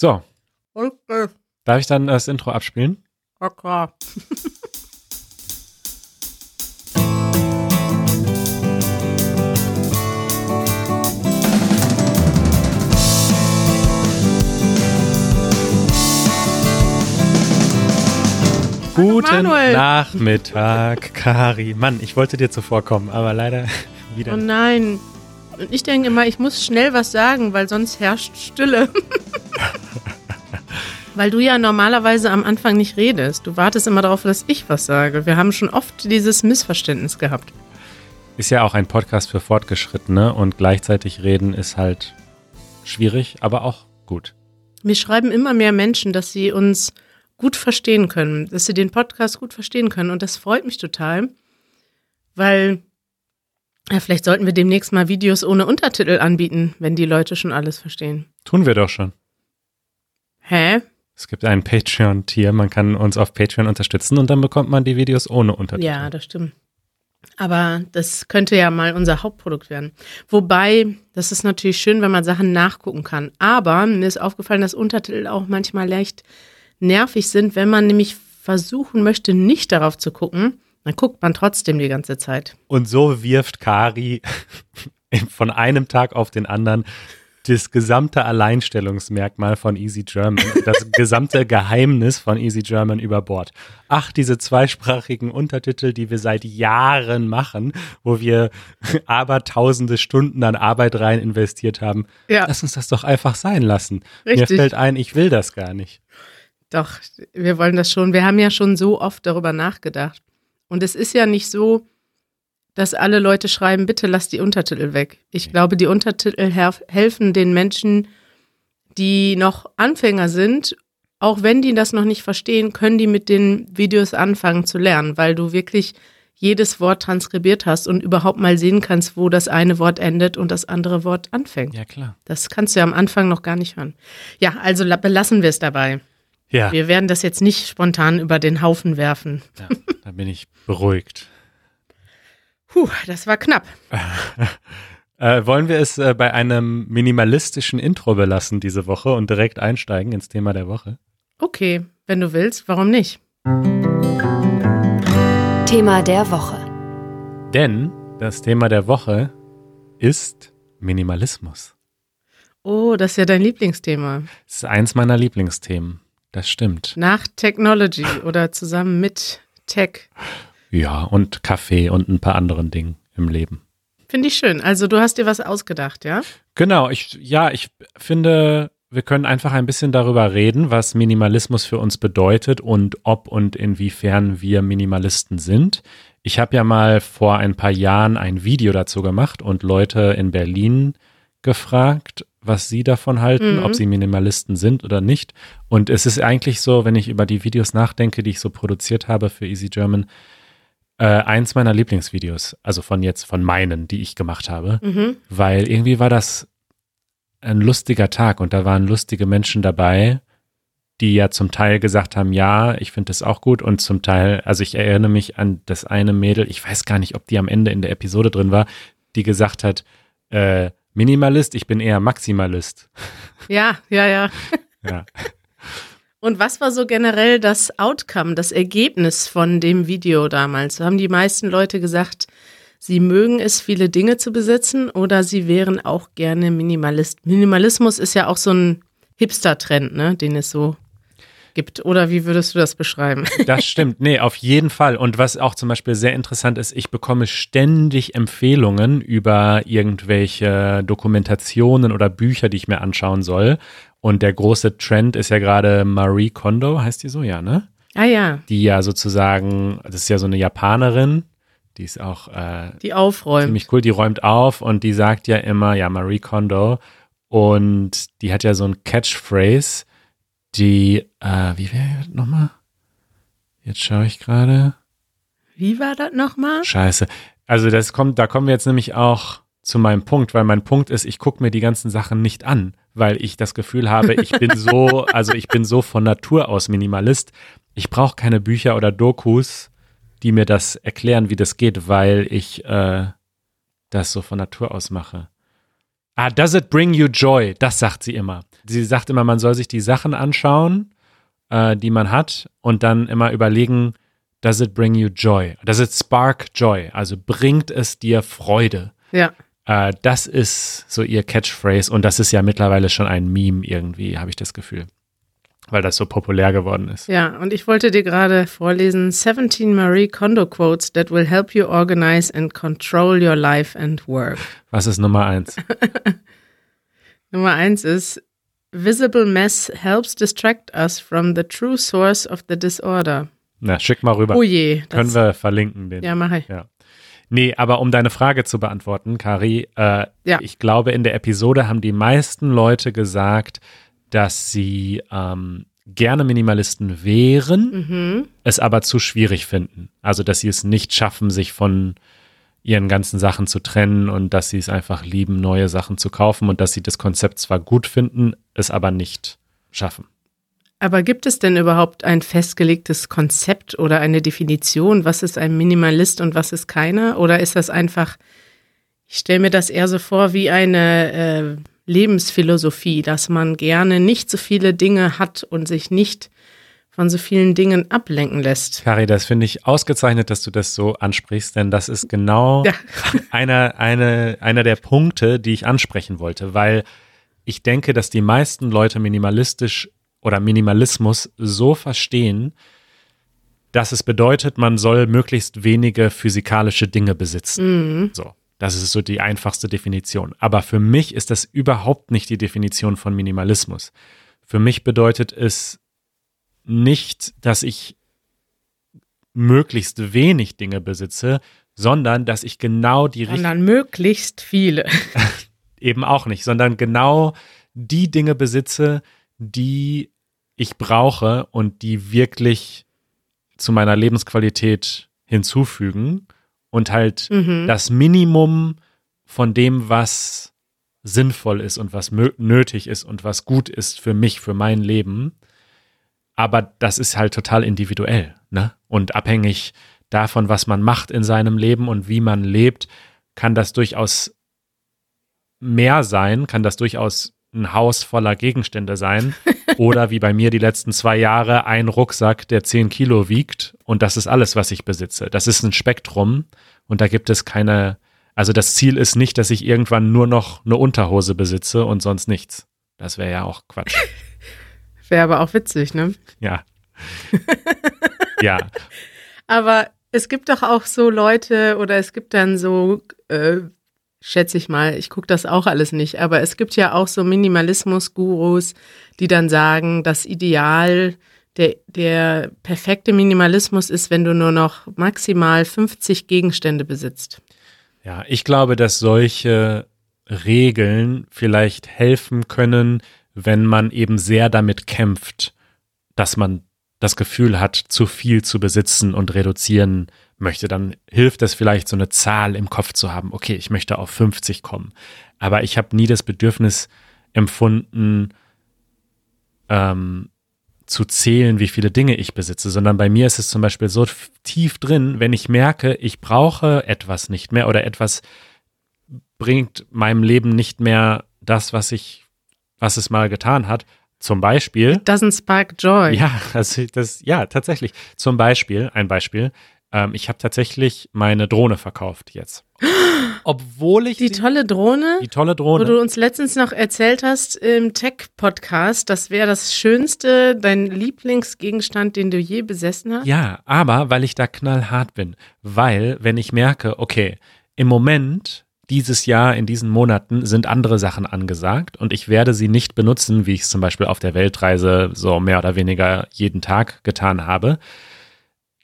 So, Okay. darf ich dann das Intro abspielen? Okay. Guten Manuel. Nachmittag, Kari. Mann, ich wollte dir zuvorkommen, aber leider wieder. Oh nein. Und ich denke immer, ich muss schnell was sagen, weil sonst herrscht Stille. weil du ja normalerweise am Anfang nicht redest. Du wartest immer darauf, dass ich was sage. Wir haben schon oft dieses Missverständnis gehabt. Ist ja auch ein Podcast für Fortgeschrittene und gleichzeitig reden ist halt schwierig, aber auch gut. Mir schreiben immer mehr Menschen, dass sie uns gut verstehen können, dass sie den Podcast gut verstehen können. Und das freut mich total, weil ja, vielleicht sollten wir demnächst mal Videos ohne Untertitel anbieten, wenn die Leute schon alles verstehen. Tun wir doch schon. Hä? Es gibt ein Patreon-Tier, man kann uns auf Patreon unterstützen und dann bekommt man die Videos ohne Untertitel. Ja, das stimmt. Aber das könnte ja mal unser Hauptprodukt werden. Wobei, das ist natürlich schön, wenn man Sachen nachgucken kann. Aber mir ist aufgefallen, dass Untertitel auch manchmal leicht nervig sind, wenn man nämlich versuchen möchte, nicht darauf zu gucken. Dann guckt man trotzdem die ganze Zeit. Und so wirft Kari von einem Tag auf den anderen das gesamte Alleinstellungsmerkmal von Easy German, das gesamte Geheimnis von Easy German über Bord. Ach, diese zweisprachigen Untertitel, die wir seit Jahren machen, wo wir aber tausende Stunden an Arbeit rein investiert haben. Ja. Lass uns das doch einfach sein lassen. Mir Richtig. fällt ein, ich will das gar nicht. Doch, wir wollen das schon. Wir haben ja schon so oft darüber nachgedacht. Und es ist ja nicht so, dass alle Leute schreiben, bitte lass die Untertitel weg. Ich glaube, die Untertitel helfen den Menschen, die noch Anfänger sind. Auch wenn die das noch nicht verstehen, können die mit den Videos anfangen zu lernen, weil du wirklich jedes Wort transkribiert hast und überhaupt mal sehen kannst, wo das eine Wort endet und das andere Wort anfängt. Ja, klar. Das kannst du ja am Anfang noch gar nicht hören. Ja, also la- belassen wir es dabei. Ja, Wir werden das jetzt nicht spontan über den Haufen werfen. ja da bin ich beruhigt. Puh, das war knapp. Äh, wollen wir es äh, bei einem minimalistischen Intro belassen diese Woche und direkt einsteigen ins Thema der Woche? Okay, wenn du willst, warum nicht? Thema der Woche. Denn das Thema der Woche ist Minimalismus. Oh, das ist ja dein Lieblingsthema. Das ist eins meiner Lieblingsthemen. Das stimmt. Nach Technology oder zusammen mit Tech. Ja, und Kaffee und ein paar anderen Dingen im Leben. Finde ich schön. Also du hast dir was ausgedacht, ja? Genau, ich, ja, ich finde, wir können einfach ein bisschen darüber reden, was Minimalismus für uns bedeutet und ob und inwiefern wir Minimalisten sind. Ich habe ja mal vor ein paar Jahren ein Video dazu gemacht und Leute in Berlin gefragt, was sie davon halten, Mhm. ob sie Minimalisten sind oder nicht. Und es ist eigentlich so, wenn ich über die Videos nachdenke, die ich so produziert habe für Easy German, äh, eins meiner Lieblingsvideos, also von jetzt, von meinen, die ich gemacht habe Mhm. weil irgendwie war das ein lustiger Tag und da waren lustige Menschen dabei, die ja zum Teil gesagt haben, ja, ich finde das auch gut und zum Teil, also ich erinnere mich an das eine Mädel, ich weiß gar nicht, ob die am Ende in der Episode drin war, die gesagt hat, äh, Minimalist, ich bin eher Maximalist. Ja, ja, ja. Ja. Und was war so generell das Outcome, das Ergebnis von dem Video damals? Haben die meisten Leute gesagt, sie mögen es, viele Dinge zu besitzen oder sie wären auch gerne Minimalist? Minimalismus ist ja auch so ein Hipster-Trend, ne, den es so gibt. Oder wie würdest du das beschreiben? Das stimmt. Nee, auf jeden Fall. Und was auch zum Beispiel sehr interessant ist, ich bekomme ständig Empfehlungen über irgendwelche Dokumentationen oder Bücher, die ich mir anschauen soll. Und der große Trend ist ja gerade Marie Kondo, heißt die so, ja, ne? ah ja, Die ja sozusagen, das ist ja so eine Japanerin, die ist auch äh, die aufräumen. ziemlich cool, die räumt auf und die sagt ja immer, ja, Marie Kondo. Und die hat ja so ein Catchphrase, die, äh, wie wäre das nochmal? Jetzt schaue ich gerade. Wie war das nochmal? Scheiße. Also das kommt, da kommen wir jetzt nämlich auch zu meinem Punkt, weil mein Punkt ist, ich gucke mir die ganzen Sachen nicht an, weil ich das Gefühl habe, ich bin so, also ich bin so von Natur aus Minimalist. Ich brauche keine Bücher oder Dokus, die mir das erklären, wie das geht, weil ich äh, das so von Natur aus mache. Ah, does it bring you joy? Das sagt sie immer. Sie sagt immer, man soll sich die Sachen anschauen, äh, die man hat, und dann immer überlegen, does it bring you joy? Does it spark joy? Also bringt es dir Freude? Ja. Äh, das ist so ihr Catchphrase und das ist ja mittlerweile schon ein Meme irgendwie, habe ich das Gefühl. Weil das so populär geworden ist. Ja, und ich wollte dir gerade vorlesen 17 Marie Kondo Quotes that will help you organize and control your life and work. Was ist Nummer eins? Nummer eins ist Visible mess helps distract us from the true source of the disorder. Na, schick mal rüber. Oh je. Können wir verlinken den. Ja, mache ich. Ja. Nee, aber um deine Frage zu beantworten, Kari, äh, Ja. ich glaube, in der Episode haben die meisten Leute gesagt, dass sie ähm, gerne Minimalisten wären, Mhm. es aber zu schwierig finden. Also, dass sie es nicht schaffen, sich von ihren ganzen Sachen zu trennen und dass sie es einfach lieben, neue Sachen zu kaufen und dass sie das Konzept zwar gut finden, es aber nicht schaffen. Aber gibt es denn überhaupt ein festgelegtes Konzept oder eine Definition, was ist ein Minimalist und was ist keiner? Oder ist das einfach, ich stelle mir das eher so vor wie eine äh, Lebensphilosophie, dass man gerne nicht so viele Dinge hat und sich nicht von so vielen Dingen ablenken lässt. Kari, das finde ich ausgezeichnet, dass du das so ansprichst, denn das ist genau Ja. einer, eine, einer der Punkte, die ich ansprechen wollte, weil ich denke, dass die meisten Leute minimalistisch oder Minimalismus so verstehen, dass es bedeutet, man soll möglichst wenige physikalische Dinge besitzen. So, das ist so die einfachste Definition. Aber für mich ist das überhaupt nicht die Definition von Minimalismus. Für mich bedeutet es nicht, dass ich möglichst wenig Dinge besitze, sondern dass ich genau die richtigen dann möglichst viele. eben auch nicht, sondern genau die Dinge besitze, die ich brauche und die wirklich zu meiner Lebensqualität hinzufügen und halt Mhm. das Minimum von dem, was sinnvoll ist und was nötig ist und was gut ist für mich, für mein Leben. Aber das ist halt total individuell, ne? Und abhängig davon, was man macht in seinem Leben und wie man lebt, kann das durchaus mehr sein, kann das durchaus ein Haus voller Gegenstände sein. Oder wie bei mir die letzten zwei Jahre ein Rucksack, der zehn Kilo wiegt und das ist alles, was ich besitze. Das ist ein Spektrum und da gibt es keine, also das Ziel ist nicht, dass ich irgendwann nur noch eine Unterhose besitze und sonst nichts. Das wäre ja auch Quatsch. Wäre aber auch witzig, ne? Ja. ja, Aber es gibt doch auch so Leute oder es gibt dann so, äh, schätze ich mal, ich gucke das auch alles nicht, aber es gibt ja auch so Minimalismus-Gurus, die dann sagen, das Ideal, der, der perfekte Minimalismus ist, wenn du nur noch maximal 50 Gegenstände besitzt. Ja, ich glaube, dass solche Regeln vielleicht helfen können, wenn man eben sehr damit kämpft, dass man das Gefühl hat, zu viel zu besitzen und reduzieren möchte. Dann hilft es vielleicht, so eine Zahl im Kopf zu haben. Okay, ich möchte auf 50 kommen. Aber ich habe nie das Bedürfnis empfunden, ähm, zu zählen, wie viele Dinge ich besitze, sondern bei mir ist es zum Beispiel so tief drin, wenn ich merke, ich brauche etwas nicht mehr oder etwas bringt meinem Leben nicht mehr das, was ich, was es mal getan hat. Zum Beispiel, Doesn't spark joy. ja, also das, ja, tatsächlich. Zum Beispiel, ein Beispiel, ähm, ich habe tatsächlich meine Drohne verkauft jetzt. Obwohl ich Die sie- tolle Drohne, die tolle wo Drohne. du uns letztens noch erzählt hast im Tech-Podcast, das wäre das Schönste, dein Lieblingsgegenstand, den du je besessen hast. Ja, aber weil ich da knallhart bin. Weil, wenn ich merke, okay, im Moment, dieses Jahr, in diesen Monaten sind andere Sachen angesagt und ich werde sie nicht benutzen, wie ich es zum Beispiel auf der Weltreise so mehr oder weniger jeden Tag getan habe,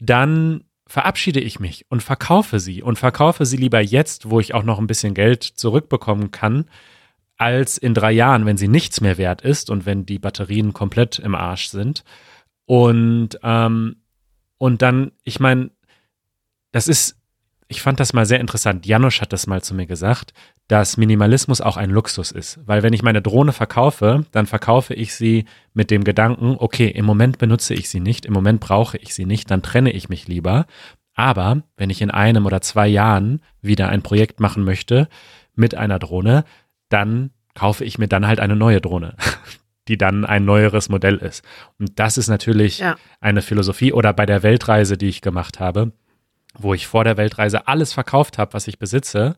dann verabschiede ich mich und verkaufe sie und verkaufe sie lieber jetzt, wo ich auch noch ein bisschen Geld zurückbekommen kann, als in drei Jahren, wenn sie nichts mehr wert ist und wenn die Batterien komplett im Arsch sind. Und, ähm, und dann, ich meine, das ist, ich fand das mal sehr interessant. Janusz hat das mal zu mir gesagt, dass Minimalismus auch ein Luxus ist. Weil wenn ich meine Drohne verkaufe, dann verkaufe ich sie mit dem Gedanken, okay, im Moment benutze ich sie nicht, im Moment brauche ich sie nicht, dann trenne ich mich lieber. Aber wenn ich in einem oder zwei Jahren wieder ein Projekt machen möchte mit einer Drohne, dann kaufe ich mir dann halt eine neue Drohne, die dann ein neueres Modell ist. Und das ist natürlich Ja. eine Philosophie oder bei der Weltreise, die ich gemacht habe, wo ich vor der Weltreise alles verkauft habe, was ich besitze.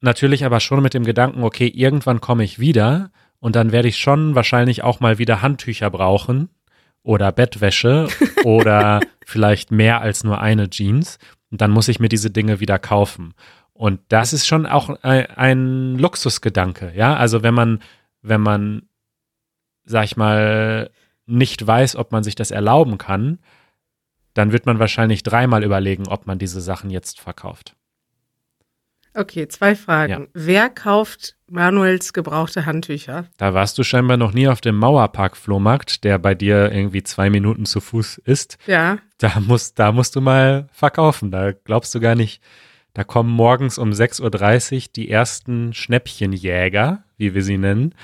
Natürlich aber schon mit dem Gedanken, okay, irgendwann komme ich wieder und dann werde ich schon wahrscheinlich auch mal wieder Handtücher brauchen oder Bettwäsche oder vielleicht mehr als nur eine Jeans. Und dann muss ich mir diese Dinge wieder kaufen. Und das ist schon auch ein, Luxusgedanke, ja. Also wenn man, wenn man, sag ich mal, nicht weiß, ob man sich das erlauben kann, dann wird man wahrscheinlich dreimal überlegen, ob man diese Sachen jetzt verkauft. Okay, zwei Fragen. Ja. Wer kauft Manuels gebrauchte Handtücher? Da warst du scheinbar noch nie auf dem Mauerpark-Flohmarkt, der bei dir irgendwie zwei Minuten zu Fuß ist. Ja, Da musst, da musst du mal verkaufen. Da glaubst du gar nicht. Da kommen morgens um 6.30 Uhr die ersten Schnäppchenjäger, wie wir sie nennen.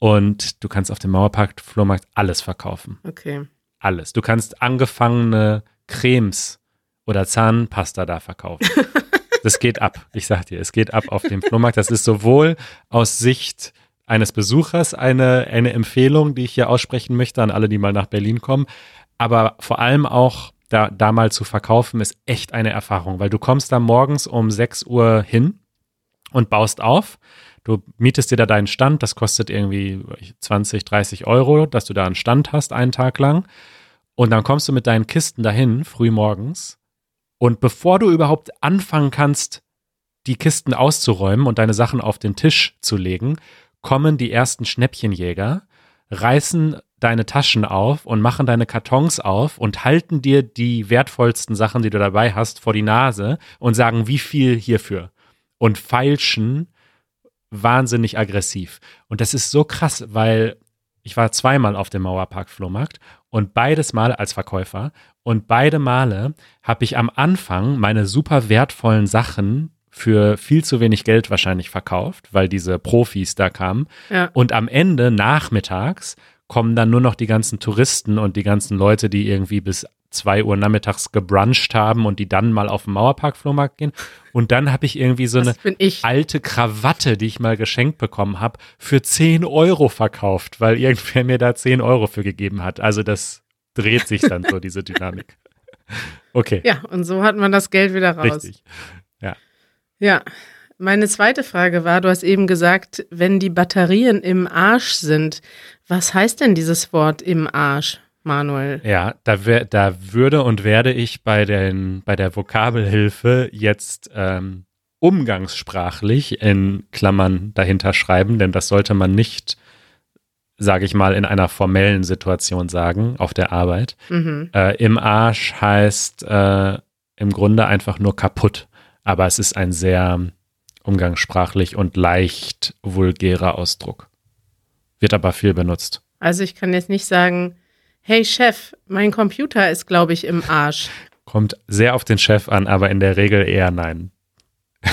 Und du kannst auf dem Mauerpark-Flohmarkt alles verkaufen. okay. Alles. Du kannst angefangene Cremes oder Zahnpasta da verkaufen. Das geht ab. Ich sag dir, es geht ab auf dem Flohmarkt. Das ist sowohl aus Sicht eines Besuchers eine, eine Empfehlung, die ich hier aussprechen möchte an alle, die mal nach Berlin kommen. Aber vor allem auch da, da mal zu verkaufen, ist echt eine Erfahrung, weil du kommst da morgens um 6 Uhr hin und baust auf. Du mietest dir da deinen Stand, das kostet irgendwie 20, 30 Euro, dass du da einen Stand hast, einen Tag lang. Und dann kommst du mit deinen Kisten dahin, früh morgens. Und bevor du überhaupt anfangen kannst, die Kisten auszuräumen und deine Sachen auf den Tisch zu legen, kommen die ersten Schnäppchenjäger, reißen deine Taschen auf und machen deine Kartons auf und halten dir die wertvollsten Sachen, die du dabei hast, vor die Nase und sagen, wie viel hierfür. Und feilschen wahnsinnig aggressiv. Und das ist so krass, weil ich war zweimal auf dem Mauerpark-Flohmarkt und beides Mal als Verkäufer und beide Male habe ich am Anfang meine super wertvollen Sachen für viel zu wenig Geld wahrscheinlich verkauft, weil diese Profis da kamen. Ja. Und am Ende, nachmittags, kommen dann nur noch die ganzen Touristen und die ganzen Leute, die irgendwie bis zwei Uhr nachmittags gebruncht haben und die dann mal auf den Mauerpark-Flohmarkt gehen. Und dann habe ich irgendwie so eine Das ich. alte Krawatte, die ich mal geschenkt bekommen habe, für 10 Euro verkauft, weil irgendwer mir da 10 Euro für gegeben hat. Also das dreht sich dann so, diese Dynamik. Okay, Ja, und so hat man das Geld wieder raus. richtig. Ja. Meine zweite Frage war, du hast eben gesagt, wenn die Batterien im Arsch sind, was heißt denn dieses Wort im Arsch, Manuel? Ja, da, wär, da würde und werde ich bei, den, bei der Vokabelhilfe jetzt ähm, umgangssprachlich in Klammern dahinter schreiben, denn das sollte man nicht, sage ich mal, in einer formellen Situation sagen auf der Arbeit. Mhm. Äh, Im Arsch heißt äh, im Grunde einfach nur kaputt, aber es ist ein sehr umgangssprachlich und leicht vulgärer Ausdruck. Wird aber viel benutzt. Also ich kann jetzt nicht sagen, hey Chef, mein Computer ist, glaube ich, im Arsch. Kommt sehr auf den Chef an, aber in der Regel eher nein.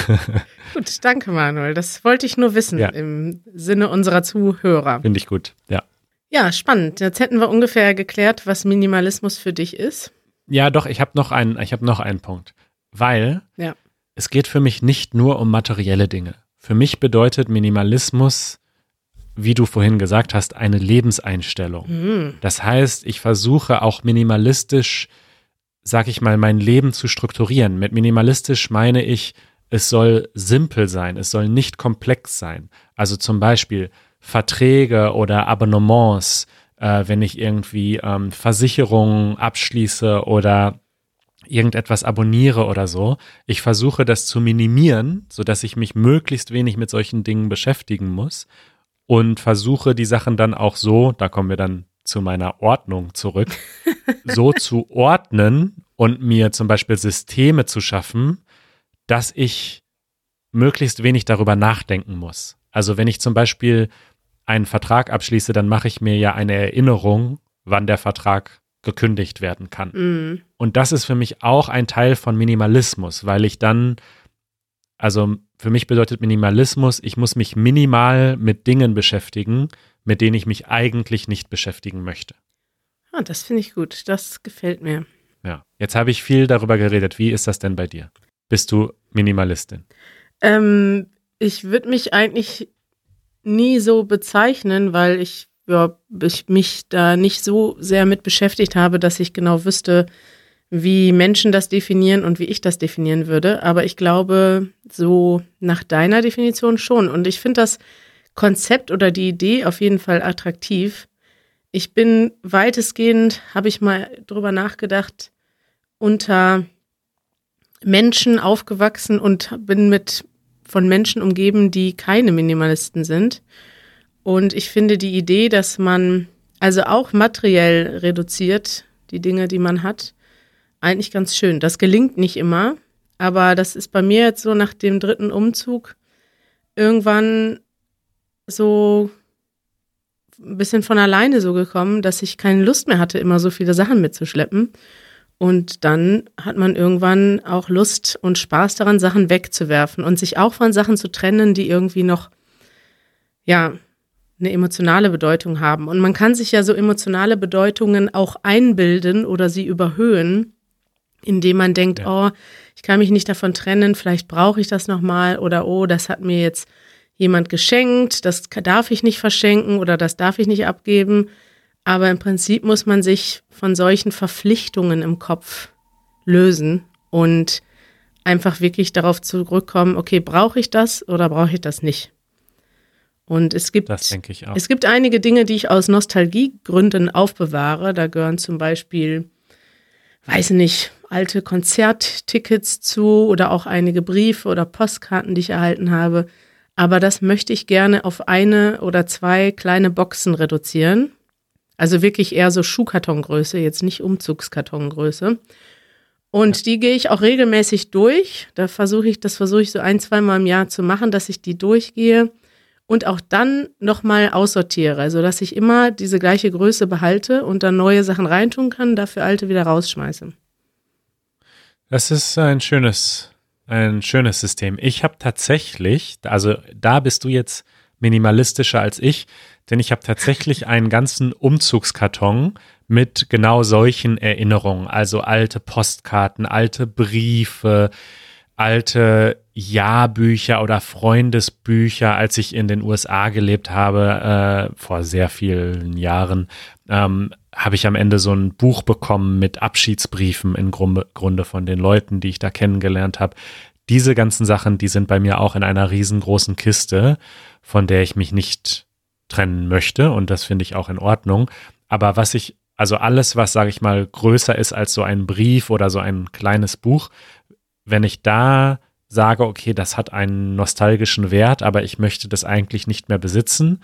Gut, danke Manuel. Das wollte ich nur wissen Ja. im Sinne unserer Zuhörer. Finde ich gut. Ja. Ja, spannend. Jetzt hätten wir ungefähr geklärt, was Minimalismus für dich ist. Ja, doch, ich habe noch einen, ich habe noch einen Punkt. Weil Ja. es geht für mich nicht nur um materielle Dinge. Für mich bedeutet Minimalismus, wie du vorhin gesagt hast, eine Lebenseinstellung. Hm. Das heißt, ich versuche auch minimalistisch, sag ich mal, mein Leben zu strukturieren. Mit minimalistisch meine ich, es soll simpel sein, es soll nicht komplex sein. Also zum Beispiel Verträge oder Abonnements, äh, wenn ich irgendwie ähm, Versicherungen abschließe oder irgendetwas abonniere oder so. Ich versuche das zu minimieren, sodass ich mich möglichst wenig mit solchen Dingen beschäftigen muss und versuche die Sachen dann auch so, da kommen wir dann zu meiner Ordnung zurück, so zu ordnen und mir zum Beispiel Systeme zu schaffen, dass ich möglichst wenig darüber nachdenken muss. Also wenn ich zum Beispiel einen Vertrag abschließe, dann mache ich mir ja eine Erinnerung, wann der Vertrag gekündigt werden kann. Mhm. Und das ist für mich auch ein Teil von Minimalismus, weil ich dann, also für mich bedeutet Minimalismus, ich muss mich minimal mit Dingen beschäftigen, mit denen ich mich eigentlich nicht beschäftigen möchte. Ah, das finde ich gut. Das gefällt mir. Ja. Jetzt habe ich viel darüber geredet. Wie ist das denn bei dir? Bist du Minimalistin? Ähm, ich würde mich eigentlich nie so bezeichnen, weil ich, ja, ich mich da nicht so sehr mit beschäftigt habe, dass ich genau wüsste, wie Menschen das definieren und wie ich das definieren würde. Aber ich glaube, so nach deiner Definition schon. Und ich finde das Konzept oder die Idee auf jeden Fall attraktiv. Ich bin weitestgehend, habe ich mal drüber nachgedacht, unter Menschen aufgewachsen und bin mit von Menschen umgeben, die keine Minimalisten sind. Und ich finde die Idee, dass man also auch materiell reduziert, die Dinge, die man hat, eigentlich ganz schön. Das gelingt nicht immer, aber das ist bei mir jetzt so nach dem dritten Umzug irgendwann so ein bisschen von alleine so gekommen, dass ich keine Lust mehr hatte, immer so viele Sachen mitzuschleppen. Und dann hat man irgendwann auch Lust und Spaß daran, Sachen wegzuwerfen und sich auch von Sachen zu trennen, die irgendwie noch, ja, eine emotionale Bedeutung haben. Und man kann sich ja so emotionale Bedeutungen auch einbilden oder sie überhöhen, indem man denkt, ja. oh, ich kann mich nicht davon trennen, vielleicht brauche ich das nochmal oder oh, das hat mir jetzt jemand geschenkt, das darf ich nicht verschenken oder das darf ich nicht abgeben. Aber im Prinzip muss man sich von solchen Verpflichtungen im Kopf lösen und einfach wirklich darauf zurückkommen, okay, brauche ich das oder brauche ich das nicht? Und es gibt, es gibt einige Dinge, die ich aus Nostalgiegründen aufbewahre. Da gehören zum Beispiel, weiß nicht, alte Konzerttickets zu oder auch einige Briefe oder Postkarten, die ich erhalten habe. Aber das möchte ich gerne auf eine oder zwei kleine Boxen reduzieren. Also wirklich eher so Schuhkartongröße, jetzt nicht Umzugskartongröße. Und die gehe ich auch regelmäßig durch. Da versuche ich, das versuche ich so ein, zwei Mal im Jahr zu machen, dass ich die durchgehe und auch dann nochmal aussortiere, also dass ich immer diese gleiche Größe behalte und dann neue Sachen reintun kann, dafür alte wieder rausschmeiße. Das ist ein schönes, ein schönes System. Ich habe tatsächlich, also da bist du jetzt minimalistischer als ich, denn ich habe tatsächlich einen ganzen Umzugskarton mit genau solchen Erinnerungen, also alte Postkarten, alte Briefe, alte Jahrbücher oder Freundesbücher, als ich in den USA gelebt habe, äh, vor sehr vielen Jahren, ähm, habe ich am Ende so ein Buch bekommen mit Abschiedsbriefen im Grunde von den Leuten, die ich da kennengelernt habe. Diese ganzen Sachen, die sind bei mir auch in einer riesengroßen Kiste, von der ich mich nicht trennen möchte und das finde ich auch in Ordnung. Aber was ich, also alles, was, sage ich mal, größer ist als so ein Brief oder so ein kleines Buch, wenn ich da sage, okay, das hat einen nostalgischen Wert, aber ich möchte das eigentlich nicht mehr besitzen,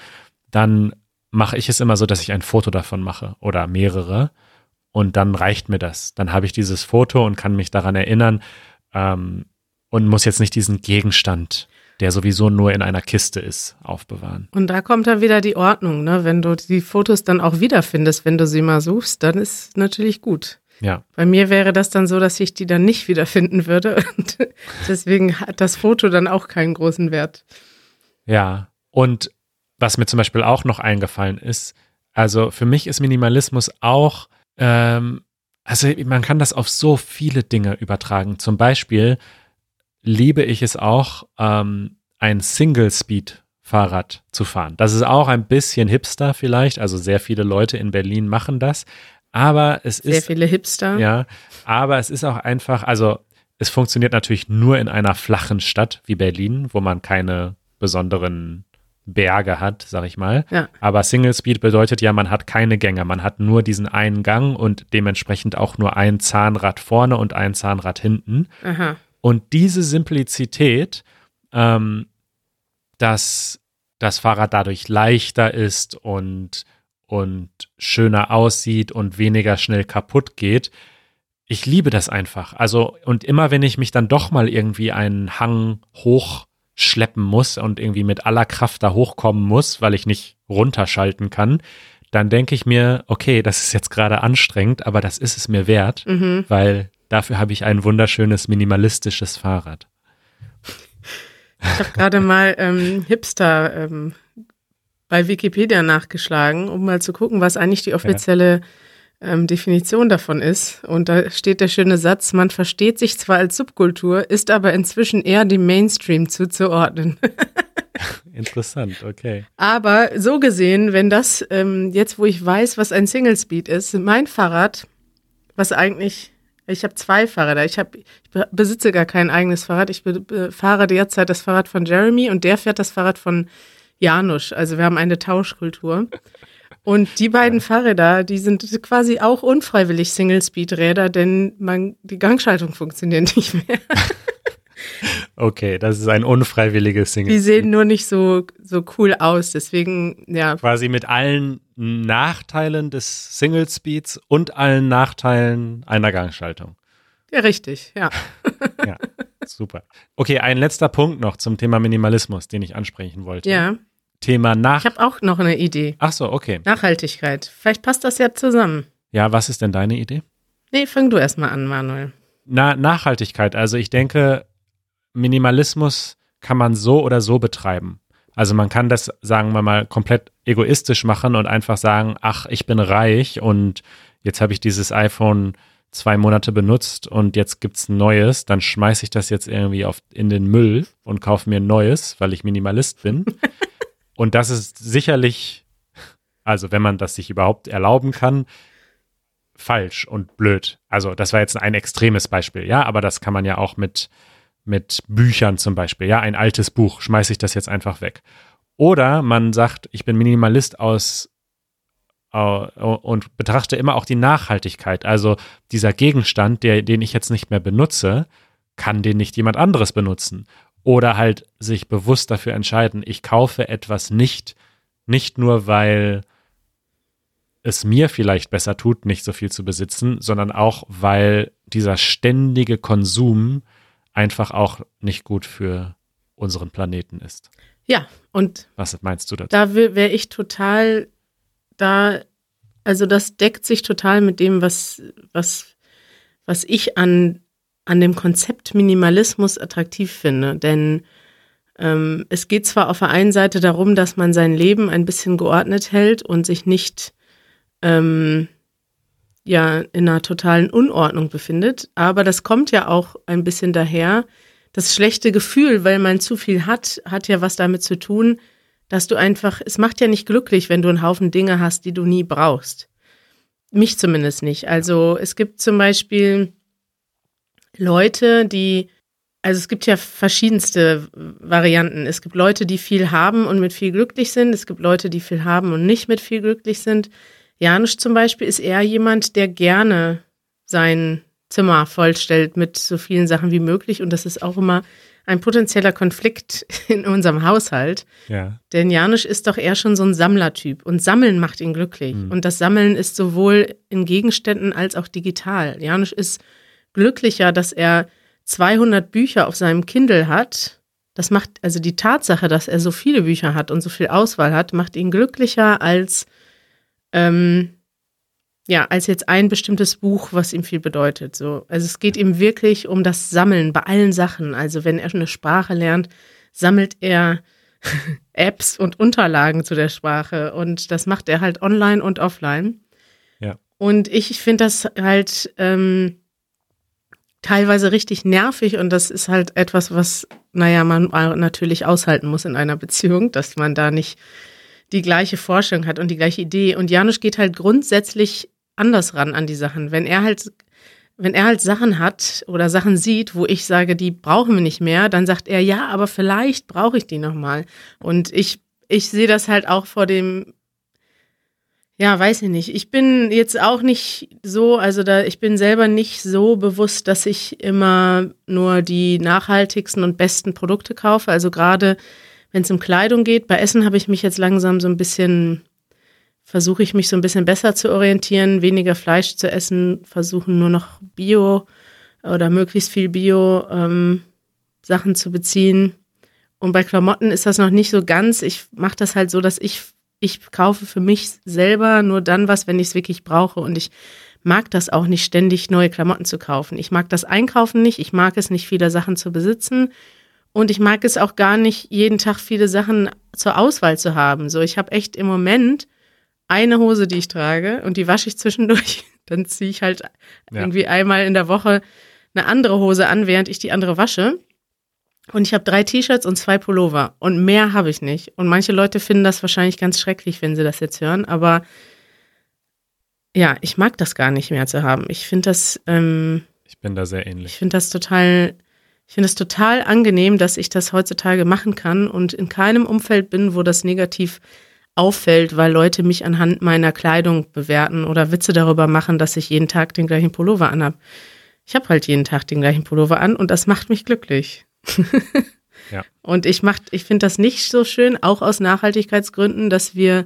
dann mache ich es immer so, dass ich ein Foto davon mache oder mehrere und dann reicht mir das. Dann habe ich dieses Foto und kann mich daran erinnern ähm, und muss jetzt nicht diesen Gegenstand der sowieso nur in einer Kiste ist, aufbewahren. Und da kommt dann wieder die Ordnung, ne? Wenn du die Fotos dann auch wiederfindest, wenn du sie mal suchst, dann ist natürlich gut. Ja. Bei mir wäre das dann so, dass ich die dann nicht wiederfinden würde. Und deswegen hat das Foto dann auch keinen großen Wert. Ja. Und was mir zum Beispiel auch noch eingefallen ist, also für mich ist Minimalismus auch, ähm, also man kann das auf so viele Dinge übertragen. Zum Beispiel liebe ich es auch, ähm, ein Single-Speed-Fahrrad zu fahren. Das ist auch ein bisschen hipster vielleicht, also sehr viele Leute in Berlin machen das, aber es sehr ist. Sehr viele Hipster. Ja, aber es ist auch einfach, also es funktioniert natürlich nur in einer flachen Stadt wie Berlin, wo man keine besonderen Berge hat, sag ich mal. Ja. Aber Single Speed bedeutet ja, man hat keine Gänge, man hat nur diesen einen Gang und dementsprechend auch nur ein Zahnrad vorne und ein Zahnrad hinten. Aha. Und diese Simplizität, ähm, dass das Fahrrad dadurch leichter ist und, und schöner aussieht und weniger schnell kaputt geht, ich liebe das einfach. Also, und immer wenn ich mich dann doch mal irgendwie einen Hang hochschleppen muss und irgendwie mit aller Kraft da hochkommen muss, weil ich nicht runterschalten kann, dann denke ich mir, okay, das ist jetzt gerade anstrengend, aber das ist es mir wert, mhm. weil Dafür habe ich ein wunderschönes minimalistisches Fahrrad. Ich habe gerade mal ähm, Hipster ähm, bei Wikipedia nachgeschlagen, um mal zu gucken, was eigentlich die offizielle ähm, Definition davon ist. Und da steht der schöne Satz, man versteht sich zwar als Subkultur, ist aber inzwischen eher dem Mainstream zuzuordnen. Interessant, okay. Aber so gesehen, wenn das, ähm, jetzt wo ich weiß, was ein Single Speed ist, mein Fahrrad, was eigentlich, ich habe zwei Fahrräder, ich, hab, ich besitze gar kein eigenes Fahrrad, ich be, fahre derzeit das Fahrrad von Jeremy und der fährt das Fahrrad von Janusz. Also wir haben eine Tauschkultur. Und die beiden Fahrräder, die sind quasi auch unfreiwillig Single-Speed-Räder, denn man, die Gangschaltung funktioniert nicht mehr. Okay, das ist ein unfreiwilliges Single. Die sehen nur nicht so, so cool aus, deswegen, ja. Quasi mit allen Nachteilen des Single Speeds und allen Nachteilen einer Gangschaltung. Ja, richtig, ja. ja, super. Okay, ein letzter Punkt noch zum Thema Minimalismus, den ich ansprechen wollte. Ja. Thema Nach. Ich habe auch noch eine Idee. Ach so, okay. Nachhaltigkeit. Vielleicht passt das ja zusammen. Ja, was ist denn deine Idee? Nee, fang du erstmal an, Manuel. Na, Nachhaltigkeit. Also ich denke, Minimalismus kann man so oder so betreiben. Also man kann das, sagen wir mal, komplett egoistisch machen und einfach sagen, ach, ich bin reich und jetzt habe ich dieses iPhone zwei Monate benutzt und jetzt gibt es ein neues, dann schmeiße ich das jetzt irgendwie auf, in den Müll und kaufe mir ein neues, weil ich Minimalist bin. und das ist sicherlich, also wenn man das sich überhaupt erlauben kann, falsch und blöd. Also das war jetzt ein extremes Beispiel, ja, aber das kann man ja auch mit mit Büchern zum Beispiel. Ja, ein altes Buch, schmeiße ich das jetzt einfach weg. Oder man sagt, ich bin Minimalist aus und betrachte immer auch die Nachhaltigkeit. Also dieser Gegenstand, der, den ich jetzt nicht mehr benutze, kann den nicht jemand anderes benutzen. Oder halt sich bewusst dafür entscheiden, ich kaufe etwas nicht, nicht nur weil es mir vielleicht besser tut, nicht so viel zu besitzen, sondern auch weil dieser ständige Konsum einfach auch nicht gut für unseren Planeten ist. Ja, und was meinst du dazu? Da wäre ich total da, also das deckt sich total mit dem, was, was, was ich an, an dem Konzept Minimalismus attraktiv finde. Denn ähm, es geht zwar auf der einen Seite darum, dass man sein Leben ein bisschen geordnet hält und sich nicht ähm, ja in einer totalen Unordnung befindet. Aber das kommt ja auch ein bisschen daher. Das schlechte Gefühl, weil man zu viel hat, hat ja was damit zu tun, dass du einfach, es macht ja nicht glücklich, wenn du einen Haufen Dinge hast, die du nie brauchst. Mich zumindest nicht. Also es gibt zum Beispiel Leute, die, also es gibt ja verschiedenste Varianten. Es gibt Leute, die viel haben und mit viel glücklich sind. Es gibt Leute, die viel haben und nicht mit viel glücklich sind. Janusz zum Beispiel ist eher jemand, der gerne sein Zimmer vollstellt mit so vielen Sachen wie möglich. Und das ist auch immer ein potenzieller Konflikt in unserem Haushalt. Ja. Denn Janusz ist doch eher schon so ein Sammlertyp. Und Sammeln macht ihn glücklich. Mhm. Und das Sammeln ist sowohl in Gegenständen als auch digital. Janusz ist glücklicher, dass er 200 Bücher auf seinem Kindle hat. Das macht, also die Tatsache, dass er so viele Bücher hat und so viel Auswahl hat, macht ihn glücklicher als ähm, ja, als jetzt ein bestimmtes Buch, was ihm viel bedeutet. So. Also es geht ihm wirklich um das Sammeln bei allen Sachen. Also wenn er eine Sprache lernt, sammelt er Apps und Unterlagen zu der Sprache und das macht er halt online und offline. Ja. Und ich finde das halt ähm, teilweise richtig nervig und das ist halt etwas, was, naja, man natürlich aushalten muss in einer Beziehung, dass man da nicht die gleiche Forschung hat und die gleiche Idee. Und Janusz geht halt grundsätzlich anders ran an die Sachen. Wenn er halt, wenn er halt Sachen hat oder Sachen sieht, wo ich sage, die brauchen wir nicht mehr, dann sagt er, ja, aber vielleicht brauche ich die nochmal. Und ich, ich sehe das halt auch vor dem, ja, weiß ich nicht. Ich bin jetzt auch nicht so, also da, ich bin selber nicht so bewusst, dass ich immer nur die nachhaltigsten und besten Produkte kaufe. Also gerade wenn es um Kleidung geht, bei Essen habe ich mich jetzt langsam so ein bisschen, versuche ich mich so ein bisschen besser zu orientieren, weniger Fleisch zu essen, versuchen nur noch Bio oder möglichst viel Bio ähm, Sachen zu beziehen. Und bei Klamotten ist das noch nicht so ganz. Ich mache das halt so, dass ich, ich kaufe für mich selber nur dann was, wenn ich es wirklich brauche. Und ich mag das auch nicht ständig neue Klamotten zu kaufen. Ich mag das Einkaufen nicht. Ich mag es nicht, viele Sachen zu besitzen. Und ich mag es auch gar nicht, jeden Tag viele Sachen zur Auswahl zu haben. So, ich habe echt im Moment eine Hose, die ich trage und die wasche ich zwischendurch. Dann ziehe ich halt ja. irgendwie einmal in der Woche eine andere Hose an, während ich die andere wasche. Und ich habe drei T-Shirts und zwei Pullover. Und mehr habe ich nicht. Und manche Leute finden das wahrscheinlich ganz schrecklich, wenn sie das jetzt hören. Aber ja, ich mag das gar nicht mehr zu haben. Ich finde das. Ähm, ich bin da sehr ähnlich. Ich finde das total. Ich finde es total angenehm, dass ich das heutzutage machen kann und in keinem Umfeld bin, wo das negativ auffällt, weil Leute mich anhand meiner Kleidung bewerten oder Witze darüber machen, dass ich jeden Tag den gleichen Pullover anhab. Ich habe halt jeden Tag den gleichen Pullover an und das macht mich glücklich. ja. Und ich mach, ich finde das nicht so schön, auch aus Nachhaltigkeitsgründen, dass wir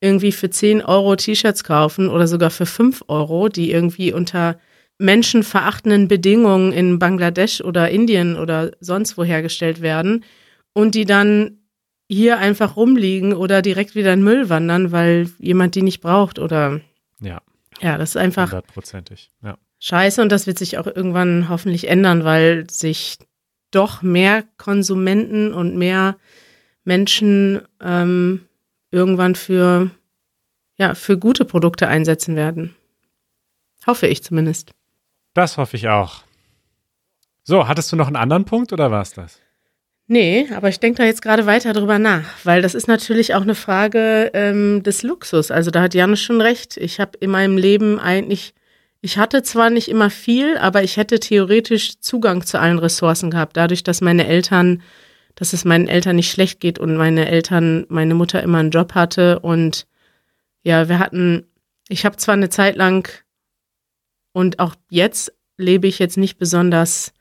irgendwie für 10 Euro T-Shirts kaufen oder sogar für 5 Euro, die irgendwie unter menschenverachtenden Bedingungen in Bangladesch oder Indien oder sonst wo hergestellt werden und die dann hier einfach rumliegen oder direkt wieder in Müll wandern, weil jemand die nicht braucht oder ja. Ja, das ist einfach hundertprozentig. Ja. Scheiße und das wird sich auch irgendwann hoffentlich ändern, weil sich doch mehr Konsumenten und mehr Menschen ähm, irgendwann für ja für gute Produkte einsetzen werden. Hoffe ich zumindest. Das hoffe ich auch. So, hattest du noch einen anderen Punkt oder war es das? Nee, aber ich denke da jetzt gerade weiter drüber nach, weil das ist natürlich auch eine Frage ähm, des Luxus. Also da hat Janus schon recht. Ich habe in meinem Leben eigentlich, ich hatte zwar nicht immer viel, aber ich hätte theoretisch Zugang zu allen Ressourcen gehabt, dadurch, dass meine Eltern, dass es meinen Eltern nicht schlecht geht und meine Eltern, meine Mutter immer einen Job hatte und ja, wir hatten, ich habe zwar eine Zeit lang und auch jetzt lebe ich jetzt nicht besonders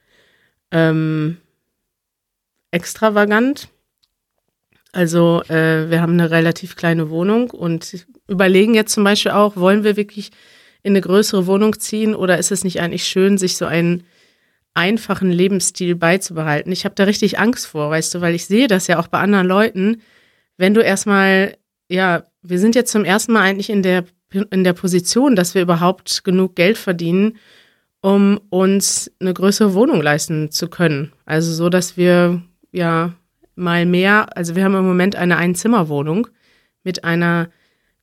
ähm, extravagant. Also äh, wir haben eine relativ kleine Wohnung und überlegen jetzt zum Beispiel auch, wollen wir wirklich in eine größere Wohnung ziehen oder ist es nicht eigentlich schön, sich so einen einfachen Lebensstil beizubehalten? Ich habe da richtig Angst vor, weißt du, weil ich sehe das ja auch bei anderen Leuten. Wenn du erstmal, ja, wir sind jetzt zum ersten Mal eigentlich in der, in der Position, dass wir überhaupt genug Geld verdienen, um uns eine größere Wohnung leisten zu können. Also so, dass wir ja mal mehr, also wir haben im Moment eine Einzimmerwohnung mit einer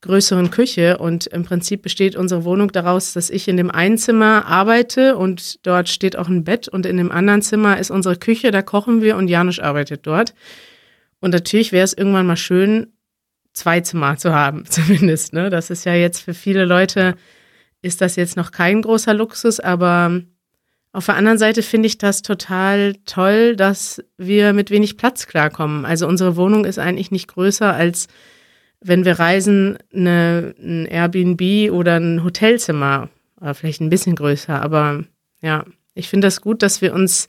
größeren Küche und im Prinzip besteht unsere Wohnung daraus, dass ich in dem einen Zimmer arbeite und dort steht auch ein Bett und in dem anderen Zimmer ist unsere Küche, da kochen wir und Janusz arbeitet dort. Und natürlich wäre es irgendwann mal schön, zwei Zimmer zu haben, zumindest. Ne? Das ist ja jetzt für viele Leute, ist das jetzt noch kein großer Luxus, aber auf der anderen Seite finde ich das total toll, dass wir mit wenig Platz klarkommen. Also unsere Wohnung ist eigentlich nicht größer als wenn wir reisen, eine, ein Airbnb oder ein Hotelzimmer. Oder vielleicht ein bisschen größer. Aber ja, ich finde das gut, dass wir uns,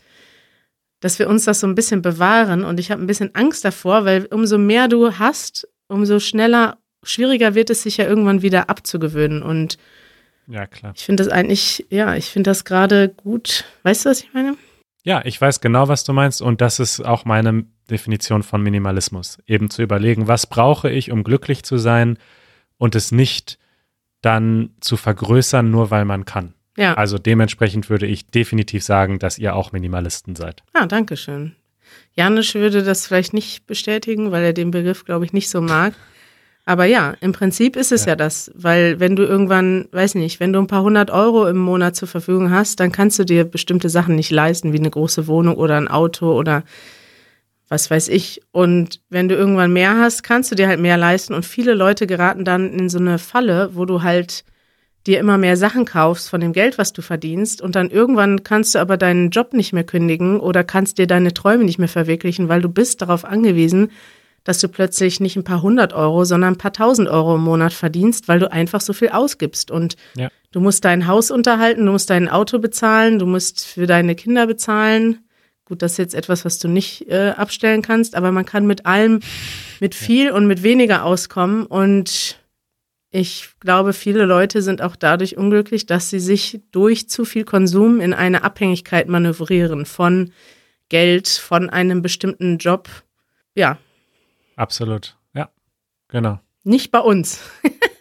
dass wir uns das so ein bisschen bewahren. Und ich habe ein bisschen Angst davor, weil umso mehr du hast, umso schneller, schwieriger wird es sich ja irgendwann wieder abzugewöhnen. Und ja, klar. Ich finde das eigentlich, ja, ich finde das gerade gut. Weißt du, was ich meine? Ja, ich weiß genau, was du meinst. Und das ist auch meine Definition von Minimalismus. Eben zu überlegen, was brauche ich, um glücklich zu sein und es nicht dann zu vergrößern, nur weil man kann. Ja. Also dementsprechend würde ich definitiv sagen, dass ihr auch Minimalisten seid. Ah, danke schön. Janisch würde das vielleicht nicht bestätigen, weil er den Begriff, glaube ich, nicht so mag. Aber ja, im Prinzip ist es ja. ja. das, weil wenn du irgendwann, weiß nicht, wenn du ein paar hundert Euro im Monat zur Verfügung hast, dann kannst du dir bestimmte Sachen nicht leisten, wie eine große Wohnung oder ein Auto oder was weiß ich. Und wenn du irgendwann mehr hast, kannst du dir halt mehr leisten. Und viele Leute geraten dann in so eine Falle, wo du halt dir immer mehr Sachen kaufst von dem Geld, was du verdienst. Und dann irgendwann kannst du aber deinen Job nicht mehr kündigen oder kannst dir deine Träume nicht mehr verwirklichen, weil du bist darauf angewiesen, dass du plötzlich nicht ein paar hundert Euro, sondern ein paar tausend Euro im Monat verdienst, weil du einfach so viel ausgibst. Und ja. du musst dein Haus unterhalten, du musst dein Auto bezahlen, du musst für deine Kinder bezahlen. Gut, das ist jetzt etwas, was du nicht äh, abstellen kannst, aber man kann mit allem, mit viel und mit weniger auskommen. Und ich glaube, viele Leute sind auch dadurch unglücklich, dass sie sich durch zu viel Konsum in eine Abhängigkeit manövrieren von Geld, von einem bestimmten Job. Ja, Absolut, ja, genau. Nicht bei uns.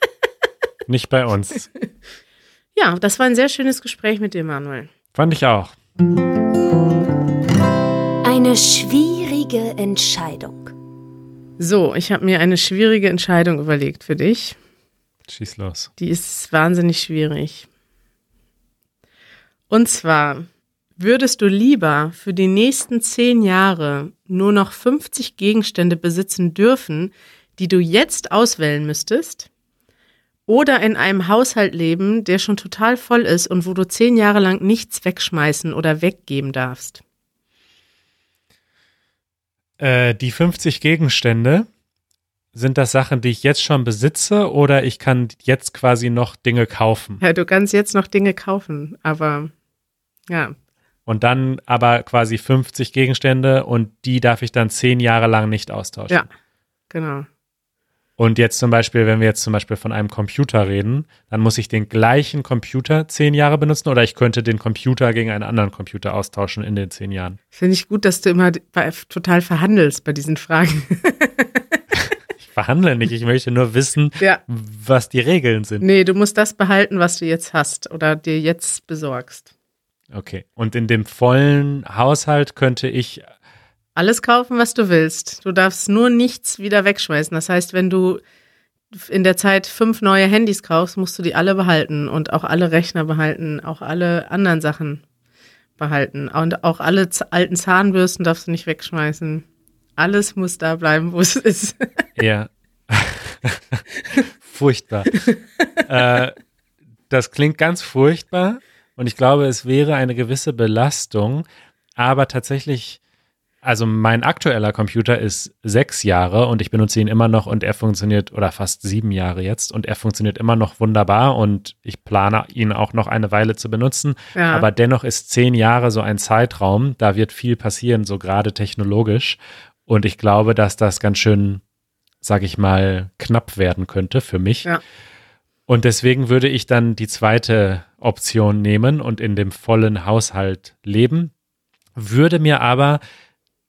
Nicht bei uns. Ja, das war ein sehr schönes Gespräch mit dir, Manuel. Fand ich auch. Eine schwierige Entscheidung. So, ich habe mir eine schwierige Entscheidung überlegt für dich. Schieß los. Die ist wahnsinnig schwierig. Und zwar, Würdest du lieber für die nächsten zehn Jahre nur noch 50 Gegenstände besitzen dürfen, die du jetzt auswählen müsstest? Oder in einem Haushalt leben, der schon total voll ist und wo du zehn Jahre lang nichts wegschmeißen oder weggeben darfst? Äh, die 50 Gegenstände, sind das Sachen, die ich jetzt schon besitze oder ich kann jetzt quasi noch Dinge kaufen? Ja, du kannst jetzt noch Dinge kaufen, aber ja. Und dann aber quasi 50 Gegenstände und die darf ich dann zehn Jahre lang nicht austauschen. Ja, genau. Und jetzt zum Beispiel, wenn wir jetzt zum Beispiel von einem Computer reden, dann muss ich den gleichen Computer zehn Jahre benutzen oder ich könnte den Computer gegen einen anderen Computer austauschen in den zehn Jahren. Finde ich gut, dass du immer total verhandelst bei diesen Fragen. ich verhandle nicht, ich möchte nur wissen, ja. was die Regeln sind. Nee, du musst das behalten, was du jetzt hast oder dir jetzt besorgst. Okay. Und in dem vollen Haushalt könnte ich alles kaufen, was du willst. Du darfst nur nichts wieder wegschmeißen. Das heißt, wenn du in der Zeit fünf neue Handys kaufst, musst du die alle behalten und auch alle Rechner behalten, auch alle anderen Sachen behalten. Und auch alle alten Zahnbürsten darfst du nicht wegschmeißen. Alles muss da bleiben, wo es ist. Ja. furchtbar. äh, das klingt ganz furchtbar und ich glaube, es wäre eine gewisse Belastung, aber tatsächlich also mein aktueller Computer ist sechs Jahre und ich benutze ihn immer noch und er funktioniert, oder fast sieben Jahre jetzt, und er funktioniert immer noch wunderbar und ich plane ihn auch noch eine Weile zu benutzen. Ja. Aber dennoch ist zehn Jahre so ein Zeitraum, da wird viel passieren, so gerade technologisch. Und ich glaube, dass das ganz schön, sag ich mal, knapp werden könnte für mich. Ja. Und deswegen würde ich dann die zweite Option nehmen und in dem vollen Haushalt leben, würde mir aber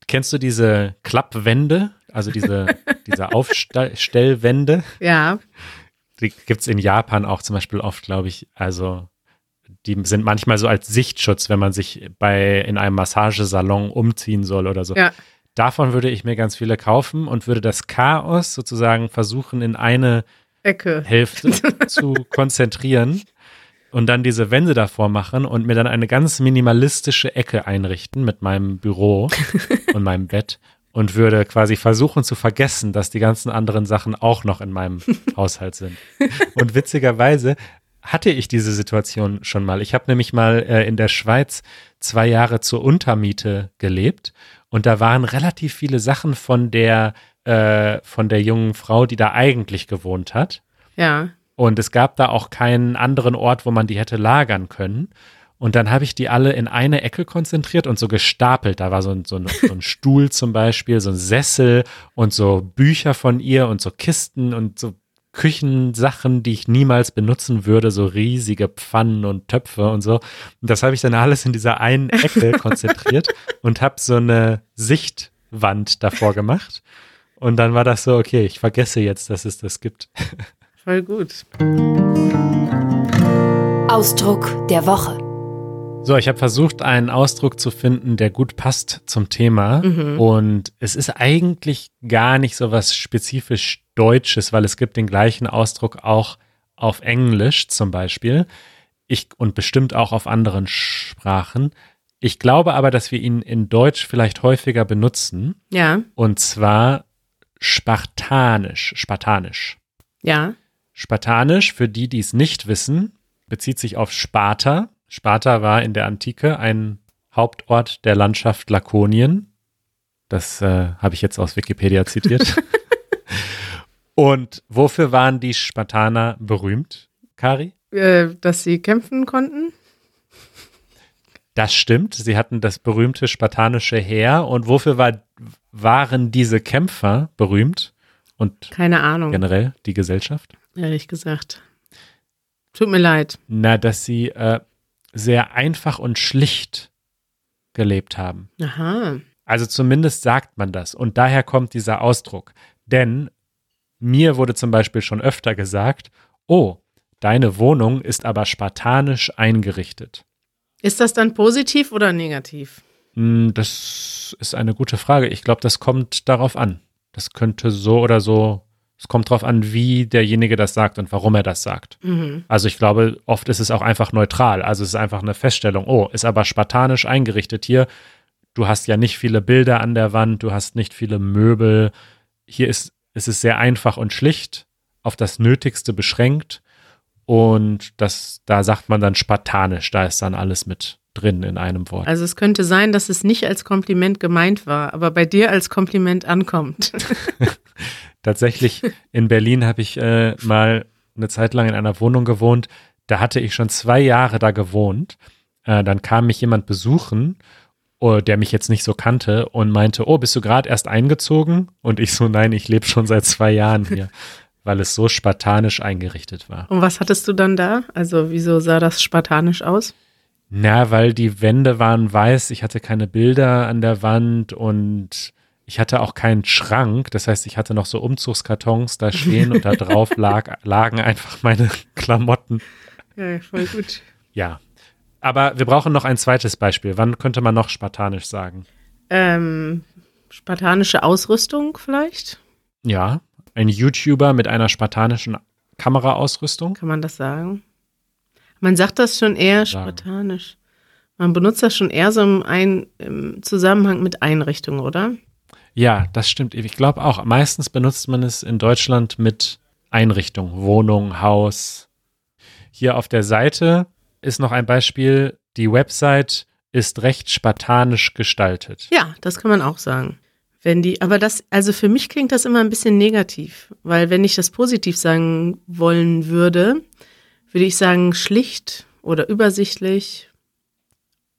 Kennst du diese Klappwände? Also diese, diese Aufstellwände? Ja. Die gibt es in Japan auch zum Beispiel oft, glaube ich. Also die sind manchmal so als Sichtschutz, wenn man sich bei in einem Massagesalon umziehen soll oder so. Ja. Davon würde ich mir ganz viele kaufen und würde das Chaos sozusagen versuchen, in eine Ecke. Hälfte zu konzentrieren und dann diese Wände davor machen und mir dann eine ganz minimalistische Ecke einrichten mit meinem Büro und meinem Bett und würde quasi versuchen zu vergessen, dass die ganzen anderen Sachen auch noch in meinem Haushalt sind. Und witzigerweise hatte ich diese Situation schon mal. Ich habe nämlich mal äh, in der Schweiz zwei Jahre zur Untermiete gelebt und da waren relativ viele Sachen von der äh, von der jungen Frau, die da eigentlich gewohnt hat. Ja. Und es gab da auch keinen anderen Ort, wo man die hätte lagern können. Und dann habe ich die alle in eine Ecke konzentriert und so gestapelt. Da war so ein, so, ein, so ein, Stuhl zum Beispiel, so ein Sessel und so Bücher von ihr und so Kisten und so Küchensachen, die ich niemals benutzen würde, so riesige Pfannen und Töpfe und so. Und das habe ich dann alles in dieser einen Ecke konzentriert und habe so eine Sichtwand davor gemacht. Und dann war das so, okay, ich vergesse jetzt, dass es das gibt. Voll gut. Ausdruck der Woche. So, ich habe versucht, einen Ausdruck zu finden, der gut passt zum Thema. Mhm. Und es ist eigentlich gar nicht so was spezifisch Deutsches, weil es gibt den gleichen Ausdruck auch auf Englisch zum Beispiel. Ich, und bestimmt auch auf anderen Sprachen. Ich glaube aber, dass wir ihn in Deutsch vielleicht häufiger benutzen. Ja. Und zwar spartanisch. Spartanisch. Ja. Spartanisch, für die, die es nicht wissen, bezieht sich auf Sparta. Sparta war in der Antike ein Hauptort der Landschaft Lakonien. Das äh, habe ich jetzt aus Wikipedia zitiert. Und wofür waren die Spartaner berühmt, Kari? Äh, dass sie kämpfen konnten. Das stimmt. Sie hatten das berühmte spartanische Heer. Und wofür war, waren diese Kämpfer berühmt? Und keine Ahnung. Generell die Gesellschaft? Ehrlich gesagt. Tut mir leid. Na, dass sie äh, sehr einfach und schlicht gelebt haben. Aha. Also zumindest sagt man das. Und daher kommt dieser Ausdruck. Denn mir wurde zum Beispiel schon öfter gesagt, oh, deine Wohnung ist aber spartanisch eingerichtet. Ist das dann positiv oder negativ? Hm, das ist eine gute Frage. Ich glaube, das kommt darauf an. Das könnte so oder so Es kommt drauf an, wie derjenige das sagt und warum er das sagt. Mhm. Also ich glaube, oft ist es auch einfach neutral. Also es ist einfach eine Feststellung. Oh, ist aber spartanisch eingerichtet hier. Du hast ja nicht viele Bilder an der Wand, du hast nicht viele Möbel. Hier ist, ist es sehr einfach und schlicht, auf das Nötigste beschränkt. Und das, da sagt man dann spartanisch, da ist dann alles mit drin in einem Wort. Also es könnte sein, dass es nicht als Kompliment gemeint war, aber bei dir als Kompliment ankommt. Tatsächlich in Berlin habe ich äh, mal eine Zeit lang in einer Wohnung gewohnt. Da hatte ich schon zwei Jahre da gewohnt. Äh, dann kam mich jemand besuchen, oh, der mich jetzt nicht so kannte und meinte, oh, bist du gerade erst eingezogen? Und ich so, nein, ich lebe schon seit zwei Jahren hier, weil es so spartanisch eingerichtet war. Und was hattest du dann da? Also wieso sah das spartanisch aus? Na, weil die Wände waren weiß, ich hatte keine Bilder an der Wand und ich hatte auch keinen Schrank. Das heißt, ich hatte noch so Umzugskartons da stehen und da drauf lag, lagen einfach meine Klamotten. Ja, voll gut. Ja. Aber wir brauchen noch ein zweites Beispiel. Wann könnte man noch spartanisch sagen? Ähm, spartanische Ausrüstung vielleicht? Ja. Ein YouTuber mit einer spartanischen Kameraausrüstung. Kann man das sagen? Man sagt das schon eher spartanisch. Man benutzt das schon eher so im, Ein im Zusammenhang mit Einrichtungen, oder? Ja, das stimmt. Ich glaube auch. Meistens benutzt man es in Deutschland mit Einrichtung, Wohnung, Haus. Hier auf der Seite ist noch ein Beispiel. Die Website ist recht spartanisch gestaltet. Ja, das kann man auch sagen. Wenn die, aber das, also für mich klingt das immer ein bisschen negativ, weil wenn ich das positiv sagen wollen würde, würde ich sagen schlicht oder übersichtlich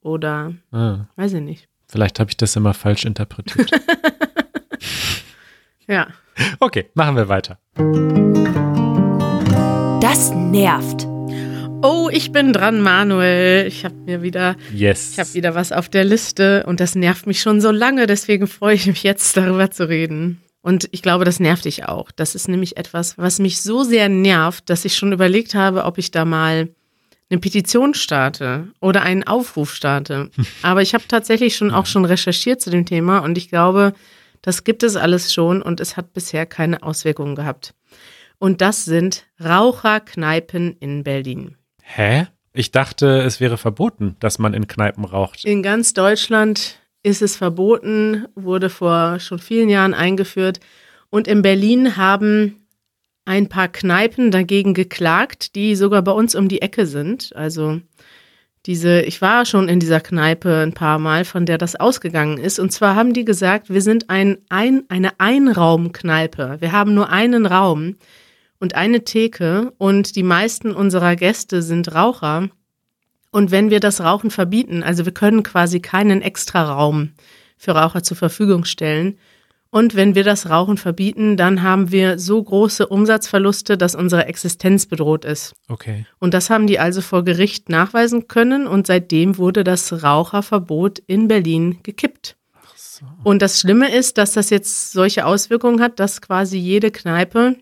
oder Ah, weiß ich nicht. Vielleicht habe ich das immer falsch interpretiert. Ja. okay, machen wir weiter. Das nervt. Oh, ich bin dran, Manuel. Ich habe mir wieder, Yes. ich habe wieder was auf der Liste und das nervt mich schon so lange, deswegen freue ich mich jetzt darüber zu reden. Und ich glaube, das nervt dich auch. Das ist nämlich etwas, was mich so sehr nervt, dass ich schon überlegt habe, ob ich da mal eine Petition starte oder einen Aufruf starte. Aber ich habe tatsächlich schon auch schon recherchiert zu dem Thema und ich glaube, das gibt es alles schon und es hat bisher keine Auswirkungen gehabt. Und das sind Raucherkneipen in Berlin. Hä? Ich dachte, es wäre verboten, dass man in Kneipen raucht. In ganz Deutschland ist es verboten, wurde vor schon vielen Jahren eingeführt. Und in Berlin haben ein paar Kneipen dagegen geklagt, die sogar bei uns um die Ecke sind. Also diese, ich war schon in dieser Kneipe ein paar Mal, von der das ausgegangen ist. Und zwar haben die gesagt, wir sind ein, ein, eine Einraumkneipe. Wir haben nur einen Raum und eine Theke und die meisten unserer Gäste sind Raucher. Und wenn wir das Rauchen verbieten, also wir können quasi keinen extra Raum für Raucher zur Verfügung stellen. Und wenn wir das Rauchen verbieten, dann haben wir so große Umsatzverluste, dass unsere Existenz bedroht ist. Okay. Und das haben die also vor Gericht nachweisen können und seitdem wurde das Raucherverbot in Berlin gekippt. Und das Schlimme ist, dass das jetzt solche Auswirkungen hat, dass quasi jede Kneipe,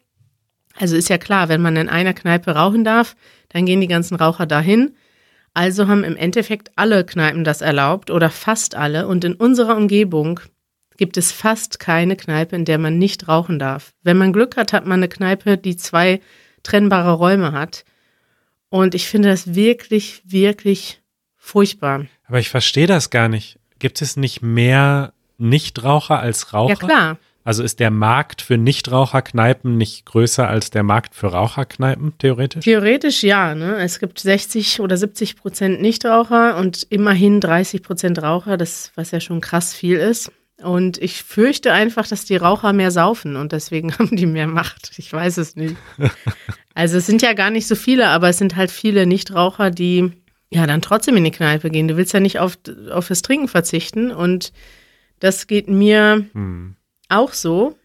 also ist ja klar, wenn man in einer Kneipe rauchen darf, dann gehen die ganzen Raucher dahin. Also haben im Endeffekt alle Kneipen das erlaubt oder fast alle. Und in unserer Umgebung gibt es fast keine Kneipe, in der man nicht rauchen darf. Wenn man Glück hat, hat man eine Kneipe, die zwei trennbare Räume hat. Und ich finde das wirklich, wirklich furchtbar. Aber ich verstehe das gar nicht. Gibt es nicht mehr Nichtraucher als Raucher? Ja, klar. Also ist der Markt für Nichtraucherkneipen nicht größer als der Markt für Raucherkneipen, theoretisch? Theoretisch ja. Ne? Es gibt 60 oder 70 Prozent Nichtraucher und immerhin 30 Prozent Raucher, das, was ja schon krass viel ist. Und ich fürchte einfach, dass die Raucher mehr saufen und deswegen haben die mehr Macht. Ich weiß es nicht. Also es sind ja gar nicht so viele, aber es sind halt viele Nichtraucher, die ja dann trotzdem in die Kneipe gehen. Du willst ja nicht auf, auf das Trinken verzichten und das geht mir Hm. auch so.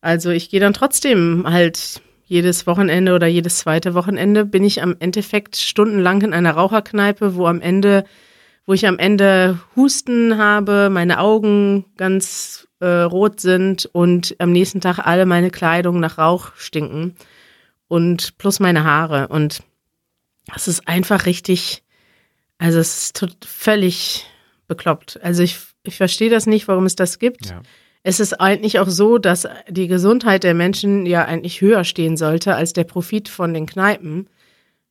Also ich gehe dann trotzdem halt jedes Wochenende oder jedes zweite Wochenende bin ich am Endeffekt stundenlang in einer Raucherkneipe, wo am Ende, wo ich am Ende Husten habe, meine Augen ganz äh, rot sind und am nächsten Tag alle meine Kleidung nach Rauch stinken und plus meine Haare und das ist einfach richtig, also es ist völlig bekloppt. Also ich, ich verstehe das nicht, warum es das gibt. Ja. es ist eigentlich auch so, dass die Gesundheit der Menschen ja eigentlich höher stehen sollte als der Profit von den Kneipen,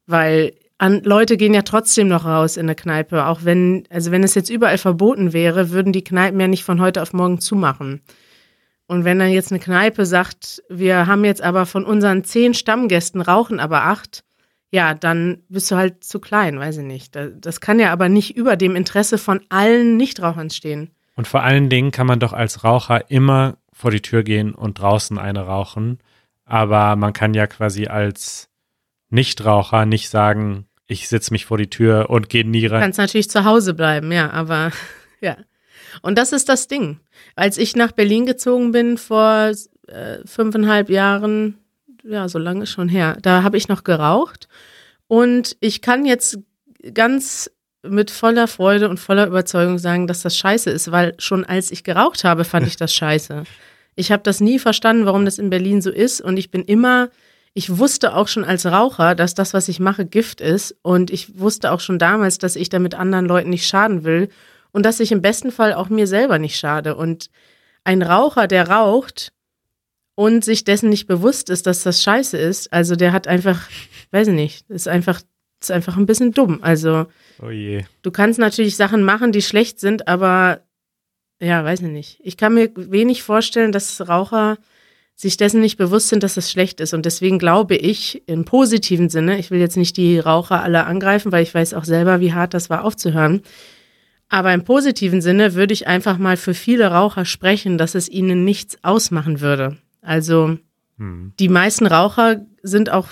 weil an, Leute gehen ja trotzdem noch raus in eine Kneipe, auch wenn, also wenn es jetzt überall verboten wäre, würden die Kneipen ja nicht von heute auf morgen zumachen. Und wenn dann jetzt eine Kneipe sagt, wir haben jetzt aber von unseren zehn Stammgästen rauchen aber acht, ja, dann bist du halt zu klein, weiß ich nicht. Das kann ja aber nicht über dem Interesse von allen Nichtrauchern stehen. Und vor allen Dingen kann man doch als Raucher immer vor die Tür gehen und draußen eine rauchen. Aber man kann ja quasi als Nichtraucher nicht sagen, ich setze mich vor die Tür und gehe nie rein. Du kannst natürlich zu Hause bleiben, ja, aber ja. Und das ist das Ding. Als ich nach Berlin gezogen bin vor äh, fünfeinhalb Jahren, ja, so lange schon her, da habe ich noch geraucht. Und ich kann jetzt ganz mit voller Freude und voller Überzeugung sagen, dass das scheiße ist, weil schon als ich geraucht habe, fand ich das scheiße. Ich habe das nie verstanden, warum das in Berlin so ist. Und ich bin immer ich wusste auch schon als Raucher, dass das, was ich mache, Gift ist. Und ich wusste auch schon damals, dass ich damit anderen Leuten nicht schaden will und dass ich im besten Fall auch mir selber nicht schade. Und ein Raucher, der raucht und sich dessen nicht bewusst ist, dass das scheiße ist, also der hat einfach, weiß ich nicht, ist einfach, ist einfach ein bisschen dumm. Also, oh du kannst natürlich Sachen machen, die schlecht sind, aber ja, weiß ich nicht. Ich kann mir wenig vorstellen, dass Raucher sich dessen nicht bewusst sind, dass es schlecht ist. Und deswegen glaube ich im positiven Sinne, ich will jetzt nicht die Raucher alle angreifen, weil ich weiß auch selber, wie hart das war aufzuhören. Aber im positiven Sinne würde ich einfach mal für viele Raucher sprechen, dass es ihnen nichts ausmachen würde. Also hm. die meisten Raucher sind auch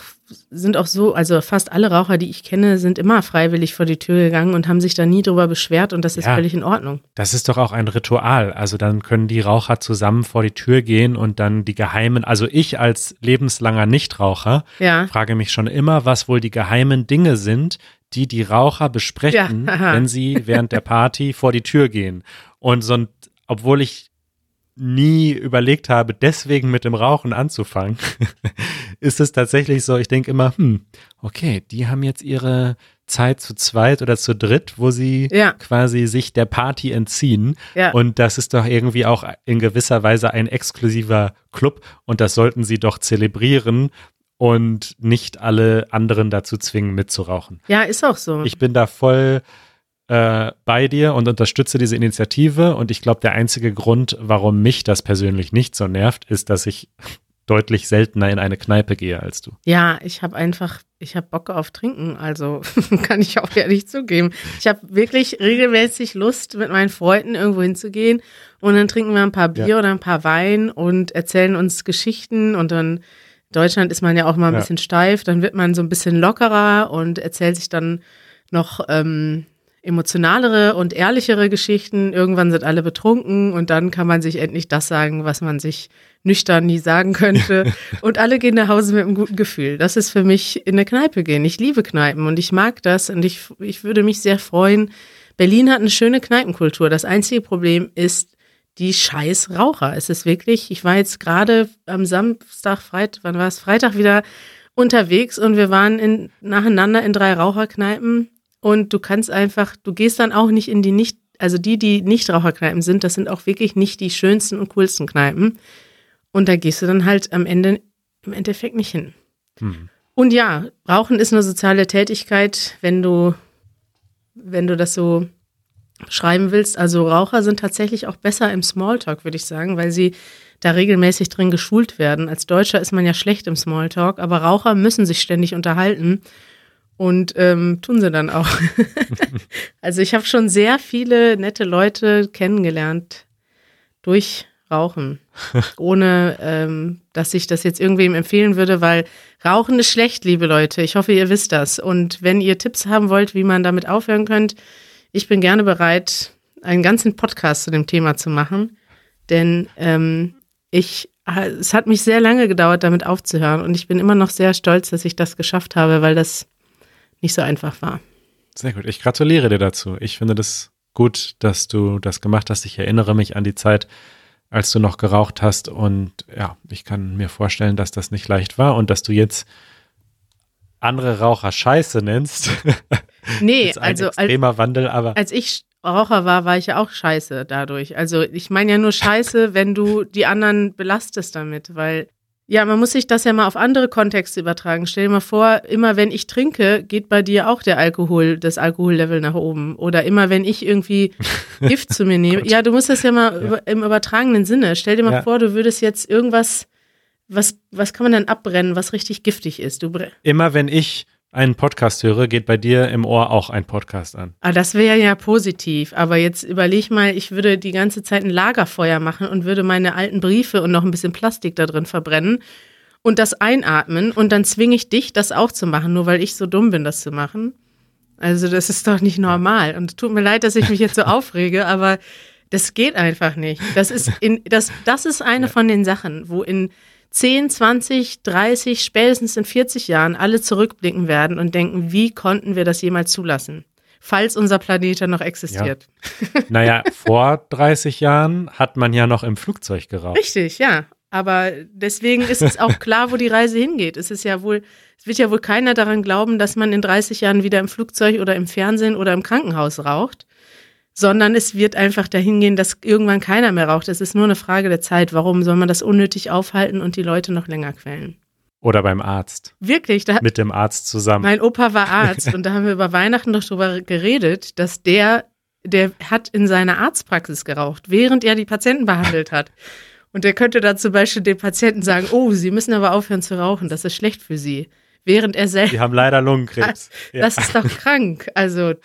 sind auch so, also fast alle Raucher, die ich kenne, sind immer freiwillig vor die Tür gegangen und haben sich da nie drüber beschwert und das ist ja, völlig in Ordnung. Das ist doch auch ein Ritual. Also dann können die Raucher zusammen vor die Tür gehen und dann die geheimen, also ich als lebenslanger Nichtraucher ja. frage mich schon immer, was wohl die geheimen Dinge sind, die die Raucher besprechen, ja, wenn sie während der Party vor die Tür gehen. Und so, obwohl ich nie überlegt habe, deswegen mit dem Rauchen anzufangen, ist es tatsächlich so, ich denke immer, hm, okay, die haben jetzt ihre Zeit zu zweit oder zu dritt, wo sie ja. quasi sich der Party entziehen. Ja. Und das ist doch irgendwie auch in gewisser Weise ein exklusiver Club und das sollten sie doch zelebrieren und nicht alle anderen dazu zwingen, mitzurauchen. Ja, ist auch so. Ich bin da voll äh, bei dir und unterstütze diese Initiative. Und ich glaube, der einzige Grund, warum mich das persönlich nicht so nervt, ist, dass ich deutlich seltener in eine Kneipe gehe als du. Ja, ich habe einfach, ich habe Bock auf Trinken, also kann ich auch ehrlich zugeben. Ich habe wirklich regelmäßig Lust, mit meinen Freunden irgendwo hinzugehen und dann trinken wir ein paar Bier ja. oder ein paar Wein und erzählen uns Geschichten und dann in Deutschland ist man ja auch mal ein ja. bisschen steif, dann wird man so ein bisschen lockerer und erzählt sich dann noch ähm, emotionalere und ehrlichere Geschichten. Irgendwann sind alle betrunken und dann kann man sich endlich das sagen, was man sich nüchtern nie sagen könnte. und alle gehen nach Hause mit einem guten Gefühl. Das ist für mich in eine Kneipe gehen. Ich liebe Kneipen und ich mag das und ich, ich würde mich sehr freuen. Berlin hat eine schöne Kneipenkultur. Das einzige Problem ist die scheiß Raucher. Es ist wirklich, ich war jetzt gerade am Samstag, Freitag, wann war es? Freitag wieder unterwegs und wir waren in, nacheinander in drei Raucherkneipen und du kannst einfach, du gehst dann auch nicht in die nicht, also die, die nicht Raucherkneipen sind, das sind auch wirklich nicht die schönsten und coolsten Kneipen. Und da gehst du dann halt am Ende im Endeffekt nicht hin. Hm. Und ja, Rauchen ist eine soziale Tätigkeit, wenn du, wenn du das so schreiben willst. Also Raucher sind tatsächlich auch besser im Smalltalk, würde ich sagen, weil sie da regelmäßig drin geschult werden. Als Deutscher ist man ja schlecht im Smalltalk, aber Raucher müssen sich ständig unterhalten. Und ähm, tun sie dann auch. also ich habe schon sehr viele nette Leute kennengelernt durch Rauchen. Ohne ähm, dass ich das jetzt irgendwem empfehlen würde, weil Rauchen ist schlecht, liebe Leute. Ich hoffe, ihr wisst das. Und wenn ihr Tipps haben wollt, wie man damit aufhören könnt, ich bin gerne bereit, einen ganzen Podcast zu dem Thema zu machen. Denn ähm, ich, es hat mich sehr lange gedauert, damit aufzuhören. Und ich bin immer noch sehr stolz, dass ich das geschafft habe, weil das nicht so einfach war. Sehr gut. Ich gratuliere dir dazu. Ich finde das gut, dass du das gemacht hast. Ich erinnere mich an die Zeit, als du noch geraucht hast. Und ja, ich kann mir vorstellen, dass das nicht leicht war und dass du jetzt andere Raucher Scheiße nennst. Nee, also extremer als, Wandel, aber als ich Raucher war, war ich ja auch scheiße dadurch. Also ich meine ja nur scheiße, wenn du die anderen belastest damit, weil ja, man muss sich das ja mal auf andere Kontexte übertragen. Stell dir mal vor, immer wenn ich trinke, geht bei dir auch der Alkohol, das Alkohollevel nach oben. Oder immer wenn ich irgendwie Gift zu mir nehme. ja, du musst das ja mal ja. Über, im übertragenen Sinne. Stell dir mal ja. vor, du würdest jetzt irgendwas, was, was kann man dann abbrennen, was richtig giftig ist? Du immer wenn ich einen Podcast höre, geht bei dir im Ohr auch ein Podcast an. Ah, das wäre ja positiv. Aber jetzt überleg mal, ich würde die ganze Zeit ein Lagerfeuer machen und würde meine alten Briefe und noch ein bisschen Plastik da drin verbrennen und das einatmen und dann zwinge ich dich, das auch zu machen, nur weil ich so dumm bin, das zu machen. Also das ist doch nicht normal. Und tut mir leid, dass ich mich jetzt so aufrege, aber das geht einfach nicht. Das ist in, das, das ist eine von den Sachen, wo in 10, 20, 30, spätestens in 40 Jahren alle zurückblicken werden und denken, wie konnten wir das jemals zulassen? Falls unser Planet noch existiert. Ja. Naja, vor 30 Jahren hat man ja noch im Flugzeug geraucht. Richtig, ja. Aber deswegen ist es auch klar, wo die Reise hingeht. Es ist ja wohl, es wird ja wohl keiner daran glauben, dass man in 30 Jahren wieder im Flugzeug oder im Fernsehen oder im Krankenhaus raucht sondern es wird einfach dahin gehen, dass irgendwann keiner mehr raucht. Es ist nur eine Frage der Zeit. Warum soll man das unnötig aufhalten und die Leute noch länger quälen? Oder beim Arzt. Wirklich? Da, Mit dem Arzt zusammen. Mein Opa war Arzt und da haben wir über Weihnachten doch drüber geredet, dass der, der hat in seiner Arztpraxis geraucht, während er die Patienten behandelt hat. Und der könnte dann zum Beispiel den Patienten sagen, oh, Sie müssen aber aufhören zu rauchen, das ist schlecht für Sie während er selbst. Die haben leider Lungenkrebs. Das ja. ist doch krank. Also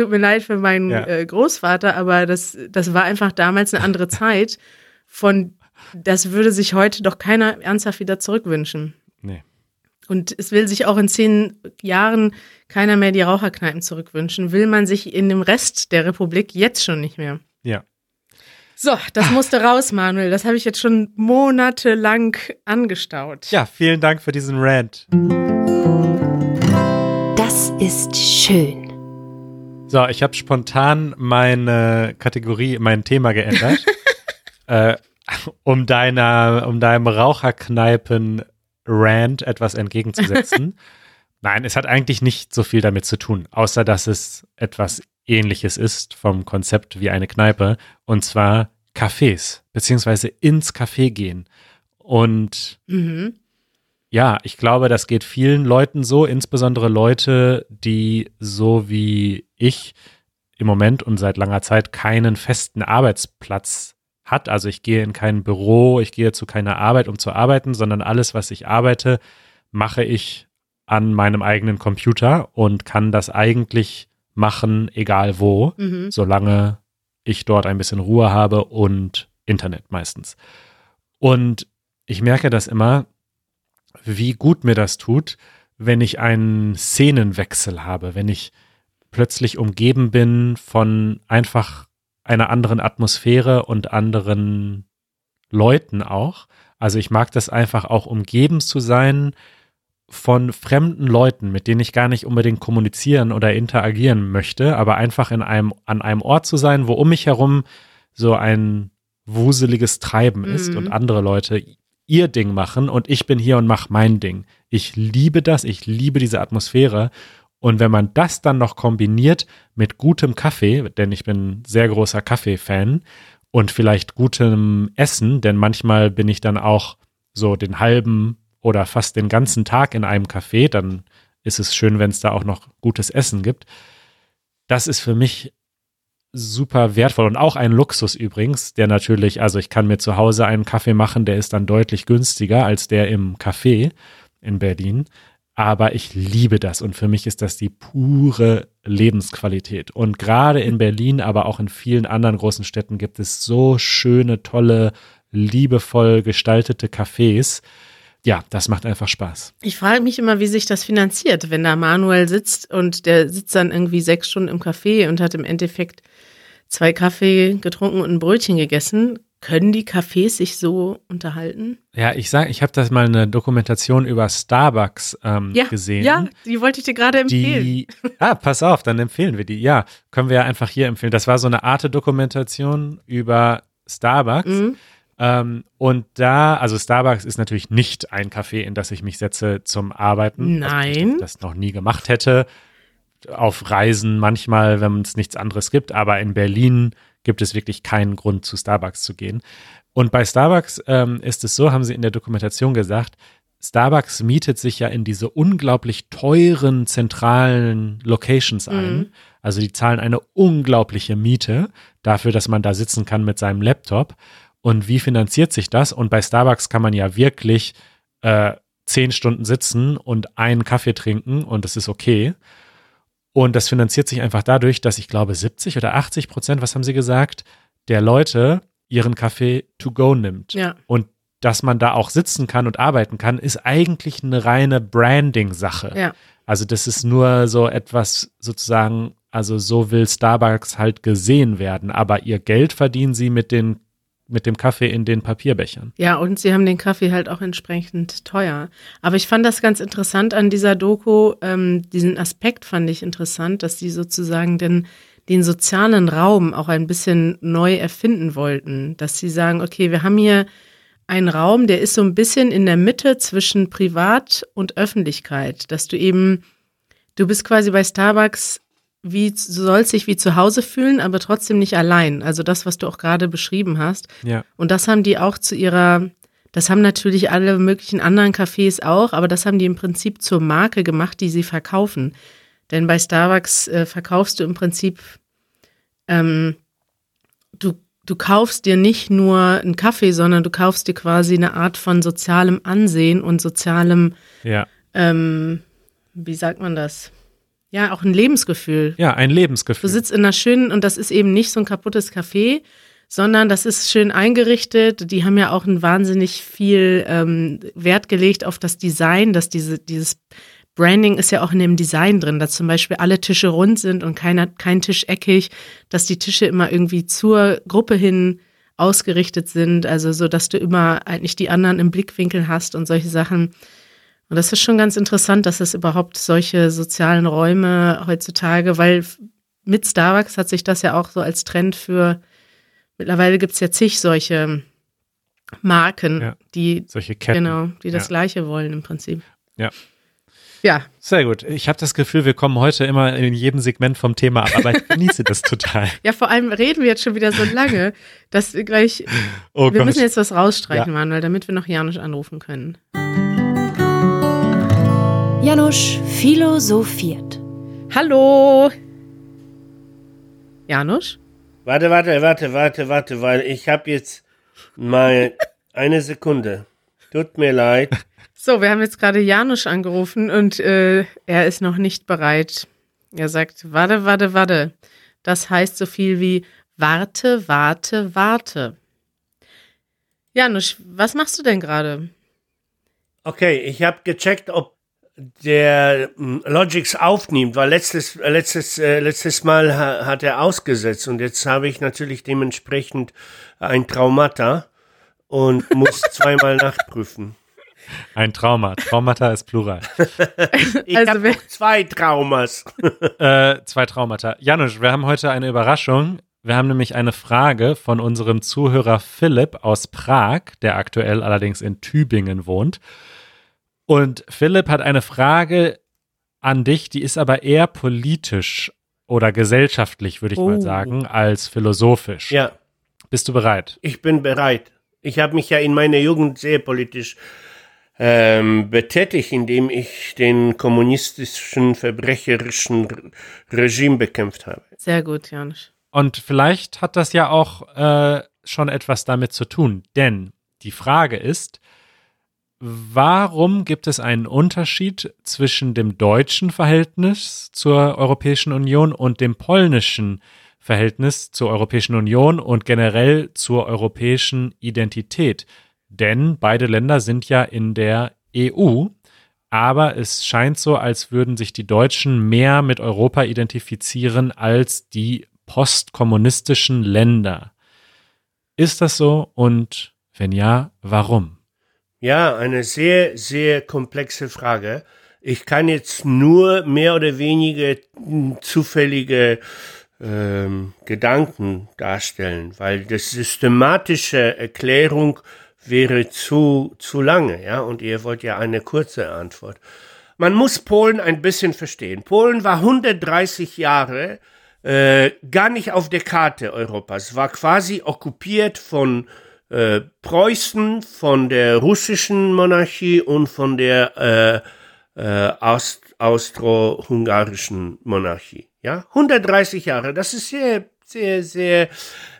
tut mir leid für meinen ja. äh, Großvater, aber das, das war einfach damals eine andere Zeit. Von das würde sich heute doch keiner ernsthaft wieder zurückwünschen. Nee. Und es will sich auch in zehn Jahren keiner mehr die Raucherkneipen zurückwünschen. Will man sich in dem Rest der Republik jetzt schon nicht mehr. Ja. So, das musste raus, Manuel. Das habe ich jetzt schon monatelang angestaut. Ja, vielen Dank für diesen Rant. Das ist schön. So, ich habe spontan meine Kategorie, mein Thema geändert, äh, um deiner, um deinem Raucherkneipen-Rant etwas entgegenzusetzen. Nein, es hat eigentlich nicht so viel damit zu tun, außer dass es etwas ähnliches ist vom Konzept wie eine Kneipe, und zwar Cafés, beziehungsweise ins Café gehen. Und mhm ja, ich glaube, das geht vielen Leuten so, insbesondere Leute, die so wie ich im Moment und seit langer Zeit keinen festen Arbeitsplatz hat. Also ich gehe in kein Büro, ich gehe zu keiner Arbeit, um zu arbeiten, sondern alles, was ich arbeite, mache ich an meinem eigenen Computer und kann das eigentlich machen, egal wo, mhm. solange ich dort ein bisschen Ruhe habe und Internet meistens. Und ich merke das immer, wie gut mir das tut, wenn ich einen Szenenwechsel habe, wenn ich plötzlich umgeben bin von einfach einer anderen Atmosphäre und anderen Leuten auch. Also ich mag das einfach auch umgeben zu sein von fremden Leuten, mit denen ich gar nicht unbedingt kommunizieren oder interagieren möchte, aber einfach in einem, an einem Ort zu sein, wo um mich herum so ein wuseliges Treiben ist mhm. und andere Leute ihr Ding machen und ich bin hier und mache mein Ding. Ich liebe das, ich liebe diese Atmosphäre. Und wenn man das dann noch kombiniert mit gutem Kaffee, denn ich bin sehr großer Kaffee-Fan, und vielleicht gutem Essen, denn manchmal bin ich dann auch so den halben oder fast den ganzen Tag in einem Café, dann ist es schön, wenn es da auch noch gutes Essen gibt. Das ist für mich super wertvoll und auch ein Luxus übrigens, der natürlich, also ich kann mir zu Hause einen Kaffee machen, der ist dann deutlich günstiger als der im Café in Berlin. Aber ich liebe das und für mich ist das die pure Lebensqualität. Und gerade in Berlin, aber auch in vielen anderen großen Städten gibt es so schöne, tolle, liebevoll gestaltete Cafés. Ja, das macht einfach Spaß. Ich frage mich immer, wie sich das finanziert, wenn da Manuel sitzt und der sitzt dann irgendwie sechs Stunden im Café und hat im Endeffekt zwei Kaffee getrunken und ein Brötchen gegessen. Können die Cafés sich so unterhalten? Ja, ich sag, ich habe das mal eine Dokumentation über Starbucks ähm, ja, gesehen. Ja, die wollte ich dir gerade empfehlen. Die, ah, pass auf, dann empfehlen wir die. Ja, können wir ja einfach hier empfehlen. Das war so eine Art Dokumentation über Starbucks. Mhm. Ähm, und da, also Starbucks ist natürlich nicht ein Café, in das ich mich setze zum Arbeiten. Nein. Also, ich das noch nie gemacht hätte auf Reisen manchmal, wenn es nichts anderes gibt, aber in Berlin gibt es wirklich keinen Grund, zu Starbucks zu gehen. Und bei Starbucks ähm, ist es so, haben sie in der Dokumentation gesagt, Starbucks mietet sich ja in diese unglaublich teuren zentralen Locations ein. Mhm. Also die zahlen eine unglaubliche Miete dafür, dass man da sitzen kann mit seinem Laptop. Und wie finanziert sich das? Und bei Starbucks kann man ja wirklich äh, zehn Stunden sitzen und einen Kaffee trinken und das ist okay. Und das finanziert sich einfach dadurch, dass ich glaube 70 oder 80 Prozent, was haben sie gesagt, der Leute ihren Kaffee to go nimmt. Ja. Und dass man da auch sitzen kann und arbeiten kann, ist eigentlich eine reine Branding-Sache. Ja. Also das ist nur so etwas sozusagen, also so will Starbucks halt gesehen werden, aber ihr Geld verdienen sie mit den mit dem Kaffee in den Papierbechern. Ja, und sie haben den Kaffee halt auch entsprechend teuer. Aber ich fand das ganz interessant an dieser Doku, ähm, diesen Aspekt fand ich interessant, dass sie sozusagen den, den sozialen Raum auch ein bisschen neu erfinden wollten. Dass sie sagen, okay, wir haben hier einen Raum, der ist so ein bisschen in der Mitte zwischen Privat und Öffentlichkeit. Dass du eben, du bist quasi bei Starbucks wie, du sollst dich wie zu Hause fühlen, aber trotzdem nicht allein. Also das, was du auch gerade beschrieben hast. Ja. Und das haben die auch zu ihrer, das haben natürlich alle möglichen anderen Cafés auch, aber das haben die im Prinzip zur Marke gemacht, die sie verkaufen. Denn bei Starbucks äh, verkaufst du im Prinzip, ähm, du, du kaufst dir nicht nur einen Kaffee, sondern du kaufst dir quasi eine Art von sozialem Ansehen und sozialem, Ja. ähm, wie sagt man das? Ja, auch ein Lebensgefühl. Ja, ein Du Lebensgefühl. sitzt in einer schönen, und das ist eben nicht so ein kaputtes Café, sondern das ist schön eingerichtet. Die haben ja auch ein wahnsinnig viel ähm, Wert gelegt auf das Design, dass diese, dieses Branding ist ja auch in dem Design drin, dass zum Beispiel alle Tische rund sind und keiner, kein Tisch eckig, dass die Tische immer irgendwie zur Gruppe hin ausgerichtet sind, also so, dass du immer eigentlich die anderen im Blickwinkel hast und solche Sachen. Und das ist schon ganz interessant, dass es überhaupt solche sozialen Räume heutzutage, weil mit Starbucks hat sich das ja auch so als Trend für, mittlerweile gibt es ja zig solche Marken, Ja. die, Solche Ketten. genau, die das Ja. Gleiche wollen im Prinzip. Ja. Ja, Sehr gut. Ich habe das Gefühl, wir kommen heute immer in jedem Segment vom Thema ab, aber ich genieße das total. ja, vor allem reden wir jetzt schon wieder so lange, dass wir gleich, Oh wir Gott. müssen jetzt was rausstreichen, Ja. Manuel, damit wir noch Janusz anrufen können. Janusz philosophiert. Hallo! Janusz? Warte, warte, warte, warte, warte, weil ich habe jetzt mal eine Sekunde. Tut mir leid. So, wir haben jetzt gerade Janusz angerufen und äh, er ist noch nicht bereit. Er sagt, warte, warte, warte. Das heißt so viel wie warte, warte, warte. Janusz, was machst du denn gerade? Okay, ich habe gecheckt, ob der mm, Logix aufnimmt, weil letztes äh, letztes äh, letztes Mal ha, hat er ausgesetzt und jetzt habe ich natürlich dementsprechend ein Traumata und muss zweimal nachprüfen. Ein Trauma. Traumata ist Plural. Ich Also habe zwei Traumas. äh, zwei Traumata. Janusz, wir haben heute eine Überraschung. Wir haben nämlich eine Frage von unserem Zuhörer Philipp aus Prag, der aktuell allerdings in Tübingen wohnt. Und Philipp hat eine Frage an dich, die ist aber eher politisch oder gesellschaftlich, würde ich Oh. mal sagen, als philosophisch. Ja, Bist du bereit? ich bin bereit. Ich habe mich ja in meiner Jugend sehr politisch ähm, betätigt, indem ich den kommunistischen, verbrecherischen Re- Regime bekämpft habe. Sehr gut, Janusz. Und vielleicht hat das ja auch äh, schon etwas damit zu tun, denn die Frage ist, warum gibt es einen Unterschied zwischen dem deutschen Verhältnis zur Europäischen Union und dem polnischen Verhältnis zur Europäischen Union und generell zur europäischen Identität? Denn beide Länder sind ja in der EU, aber es scheint so, als würden sich die Deutschen mehr mit Europa identifizieren als die postkommunistischen Länder. Ist das so? Und wenn ja, warum? Ja, eine sehr, sehr komplexe Frage. Ich kann jetzt nur mehr oder weniger zufällige ähm, Gedanken darstellen, weil das systematische Erklärung wäre zu, zu lange, ja, und ihr wollt ja eine kurze Antwort. man muss Polen ein bisschen verstehen. Polen war 130 Jahre äh, gar nicht auf der Karte Europas, war quasi okkupiert von äh, Preußen, von der russischen Monarchie und von der äh, äh, Aust austro-hungarischen Monarchie. Ja, 130 Jahre, das ist sehr, sehr, sehr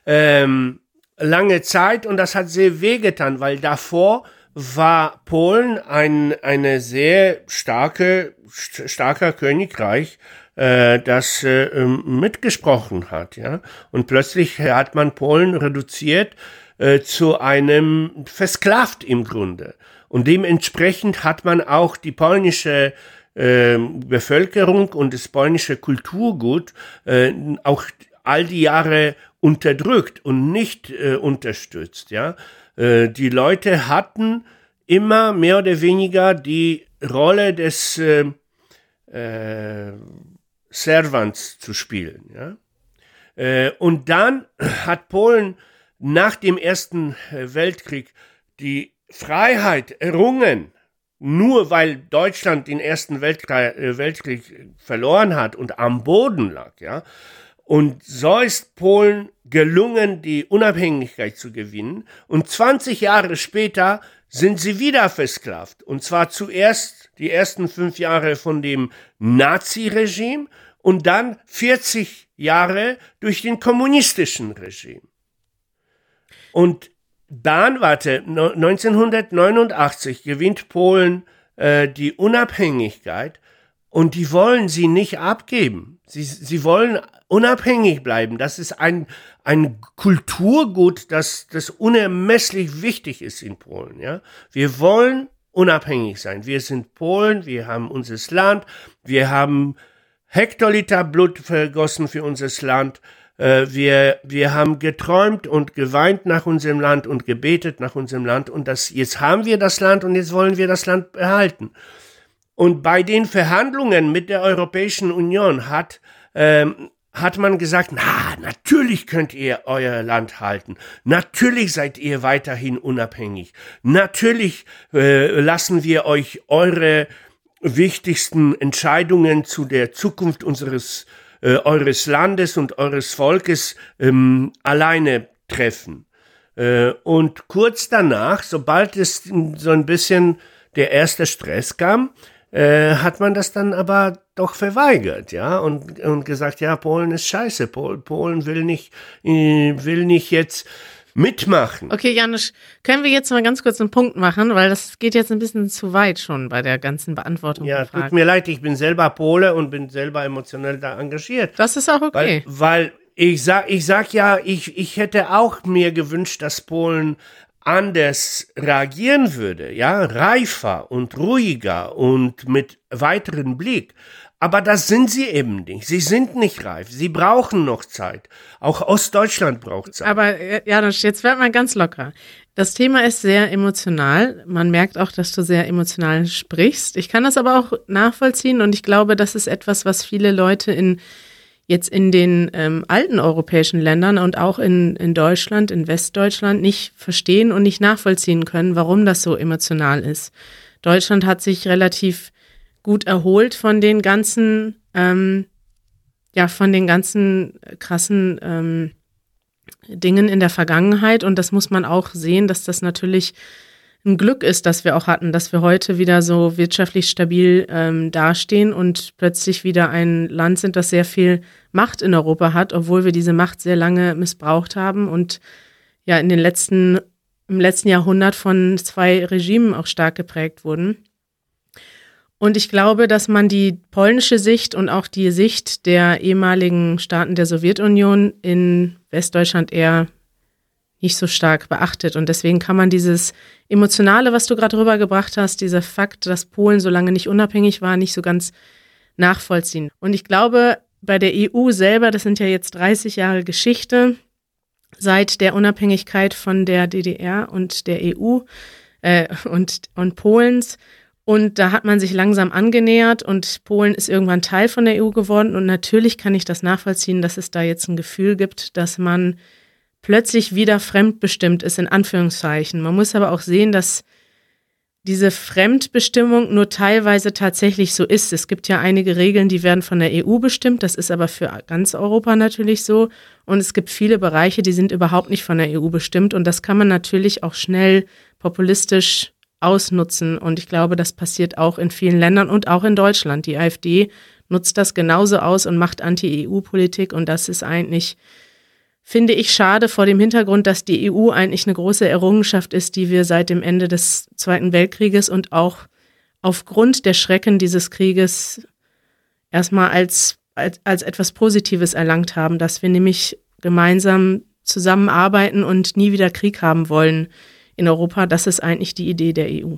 ähm, lange Zeit und das hat sehr wehgetan, weil davor war Polen ein eine sehr starke starker Königreich, äh, das äh, ähm, mitgesprochen hat, ja. Und plötzlich hat man Polen reduziert äh, zu einem versklavt im Grunde. Und dementsprechend hat man auch die polnische äh, Bevölkerung und das polnische Kulturgut äh, auch all die Jahre unterdrückt und nicht äh, unterstützt. Ja, äh, die Leute hatten immer mehr oder weniger die Rolle des äh, äh, Servants zu spielen. Ja? Äh, und dann hat Polen nach dem Ersten Weltkrieg die Freiheit errungen, nur weil Deutschland den Ersten Weltkrieg, äh, Weltkrieg verloren hat und am Boden lag, ja. Und so ist Polen gelungen, die Unabhängigkeit zu gewinnen. Und 20 Jahre später sind sie wieder versklavt. Und zwar zuerst die ersten fünf Jahre von dem Nazi-Regime und dann 40 Jahre durch den kommunistischen Regime. Und dann, warte, 1989 gewinnt Polen äh, die Unabhängigkeit und die wollen sie nicht abgeben. Sie, sie wollen unabhängig bleiben. Das ist ein, ein Kulturgut, das, das unermesslich wichtig ist in Polen. Ja? Wir wollen unabhängig sein. Wir sind Polen, wir haben unser Land, wir haben Hektoliter Blut vergossen für unser Land. Äh, wir, wir haben geträumt und geweint nach unserem Land und gebetet nach unserem Land und das, jetzt haben wir das Land und jetzt wollen wir das Land behalten. Und bei den Verhandlungen mit der Europäischen Union hat, ähm, hat man gesagt, na, natürlich könnt ihr euer Land halten. Natürlich seid ihr weiterhin unabhängig. Natürlich äh, lassen wir euch eure wichtigsten Entscheidungen zu der Zukunft unseres äh, eures Landes und eures Volkes ähm, alleine treffen. Äh, und kurz danach, sobald es so ein bisschen der erste Stress kam, äh, hat man das dann aber doch verweigert, ja, und, und gesagt, ja, Polen ist scheiße, Pol, Polen will nicht, äh, will nicht jetzt mitmachen. Okay, Janusz, können wir jetzt mal ganz kurz einen Punkt machen, weil das geht jetzt ein bisschen zu weit schon bei der ganzen Beantwortung. Ja, tut mir leid, ich bin selber Pole und bin selber emotionell da engagiert. Das ist auch okay. Weil, weil ich sag, ich sag ja, ich, ich hätte auch mir gewünscht, dass Polen anders reagieren würde, ja, reifer und ruhiger und mit weiteren Blick. Aber das sind sie eben nicht. Sie sind nicht reif. Sie brauchen noch Zeit. Auch Ostdeutschland braucht Zeit. Aber äh, ja, jetzt wird mal ganz locker. Das Thema ist sehr emotional. Man merkt auch, dass du sehr emotional sprichst. Ich kann das aber auch nachvollziehen und ich glaube, das ist etwas, was viele Leute in jetzt in den ähm, alten europäischen Ländern und auch in, in Deutschland, in Westdeutschland nicht verstehen und nicht nachvollziehen können, warum das so emotional ist. Deutschland hat sich relativ gut erholt von den ganzen, ähm, ja, von den ganzen krassen ähm, Dingen in der Vergangenheit. Und das muss man auch sehen, dass das natürlich ein Glück ist, dass wir auch hatten, dass wir heute wieder so wirtschaftlich stabil ähm, dastehen und plötzlich wieder ein Land sind, das sehr viel Macht in Europa hat, obwohl wir diese Macht sehr lange missbraucht haben und ja in den letzten, im letzten Jahrhundert von zwei Regimen auch stark geprägt wurden. Und ich glaube, dass man die polnische Sicht und auch die Sicht der ehemaligen Staaten der Sowjetunion in Westdeutschland eher nicht so stark beachtet. Und deswegen kann man dieses Emotionale, was du gerade rübergebracht hast, dieser Fakt, dass Polen so lange nicht unabhängig war, nicht so ganz nachvollziehen. Und ich glaube, bei der EU selber, das sind ja jetzt 30 Jahre Geschichte, seit der Unabhängigkeit von der DDR und der EU äh, und, und Polens, und da hat man sich langsam angenähert und Polen ist irgendwann Teil von der EU geworden. Und natürlich kann ich das nachvollziehen, dass es da jetzt ein Gefühl gibt, dass man plötzlich wieder fremdbestimmt ist, in Anführungszeichen. Man muss aber auch sehen, dass diese Fremdbestimmung nur teilweise tatsächlich so ist. Es gibt ja einige Regeln, die werden von der EU bestimmt, das ist aber für ganz Europa natürlich so. Und es gibt viele Bereiche, die sind überhaupt nicht von der EU bestimmt. Und das kann man natürlich auch schnell populistisch ausnutzen. Und ich glaube, das passiert auch in vielen Ländern und auch in Deutschland. Die AfD nutzt das genauso aus und macht Anti-EU-Politik. Und das ist eigentlich finde ich schade vor dem Hintergrund, dass die EU eigentlich eine große Errungenschaft ist, die wir seit dem Ende des Zweiten Weltkrieges und auch aufgrund der Schrecken dieses Krieges erstmal als, als, als etwas Positives erlangt haben, dass wir nämlich gemeinsam zusammenarbeiten und nie wieder Krieg haben wollen in Europa. Das ist eigentlich die Idee der EU.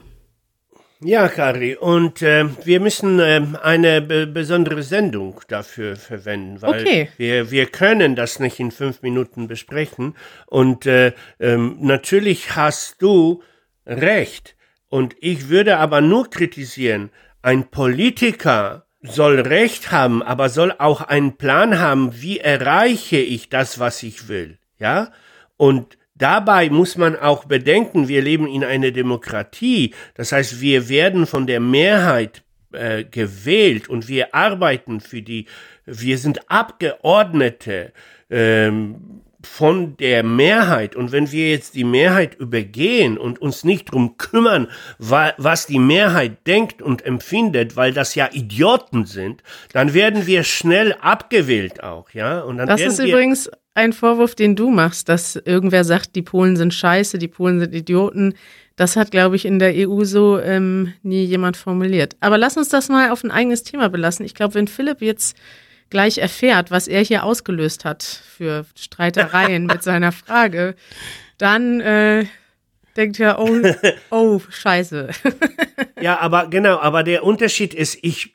Ja, Kari, und äh, wir müssen äh, eine be besondere Sendung dafür verwenden, weil okay. wir, wir können das nicht in fünf Minuten besprechen. Und äh, ähm, natürlich hast du recht. Und ich würde aber nur kritisieren, ein Politiker soll Recht haben, aber soll auch einen Plan haben, wie erreiche ich das, was ich will. Ja? Und Dabei muss man auch bedenken, wir leben in einer Demokratie. Das heißt, wir werden von der Mehrheit äh, gewählt und wir arbeiten für die, wir sind Abgeordnete ähm, von der Mehrheit. Und wenn wir jetzt die Mehrheit übergehen und uns nicht drum kümmern, wa was die Mehrheit denkt und empfindet, weil das ja Idioten sind, dann werden wir schnell abgewählt auch, ja. Und dann das ist übrigens ein Vorwurf, den du machst, dass irgendwer sagt, die Polen sind scheiße, die Polen sind Idioten. Das hat, glaube ich, in der EU so ähm, nie jemand formuliert. Aber lass uns das mal auf ein eigenes Thema belassen. Ich glaube, wenn Philipp jetzt gleich erfährt, was er hier ausgelöst hat für Streitereien mit seiner Frage, dann äh, denkt er, oh, oh, scheiße. ja, aber genau, aber der Unterschied ist, ich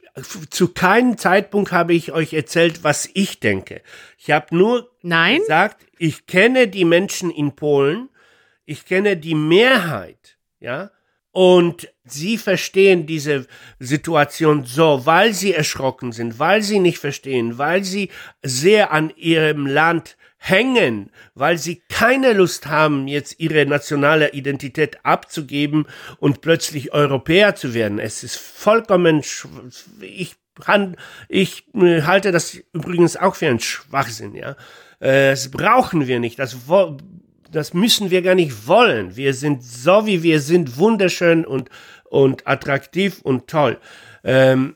zu keinem Zeitpunkt habe ich euch erzählt, was ich denke. Ich habe nur Nein? gesagt, ich kenne die Menschen in Polen, ich kenne die Mehrheit, ja, und sie verstehen diese Situation so, weil sie erschrocken sind, weil sie nicht verstehen, weil sie sehr an ihrem Land hängen, weil sie keine Lust haben, jetzt ihre nationale Identität abzugeben und plötzlich Europäer zu werden. Es ist vollkommen, ich, ich äh, halte das übrigens auch für einen Schwachsinn, ja. Äh, das brauchen wir nicht. Das, das müssen wir gar nicht wollen. Wir sind so, wie wir sind, wunderschön und, und attraktiv und toll. Ähm,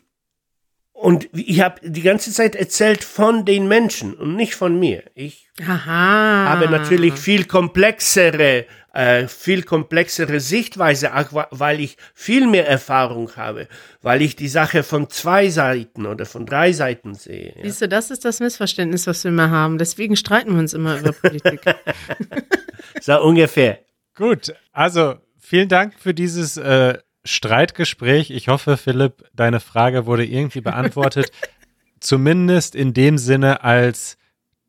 und ich habe die ganze Zeit erzählt von den Menschen und nicht von mir. Ich Aha. habe natürlich viel komplexere, äh, viel komplexere Sichtweise, auch weil ich viel mehr Erfahrung habe, weil ich die Sache von zwei Seiten oder von drei Seiten sehe. Ja. Siehst du, das ist das Missverständnis, was wir immer haben. Deswegen streiten wir uns immer über Politik. so ungefähr. Gut, also vielen Dank für dieses äh, Streitgespräch. Ich hoffe, Philipp, deine Frage wurde irgendwie beantwortet. Zumindest in dem Sinne, als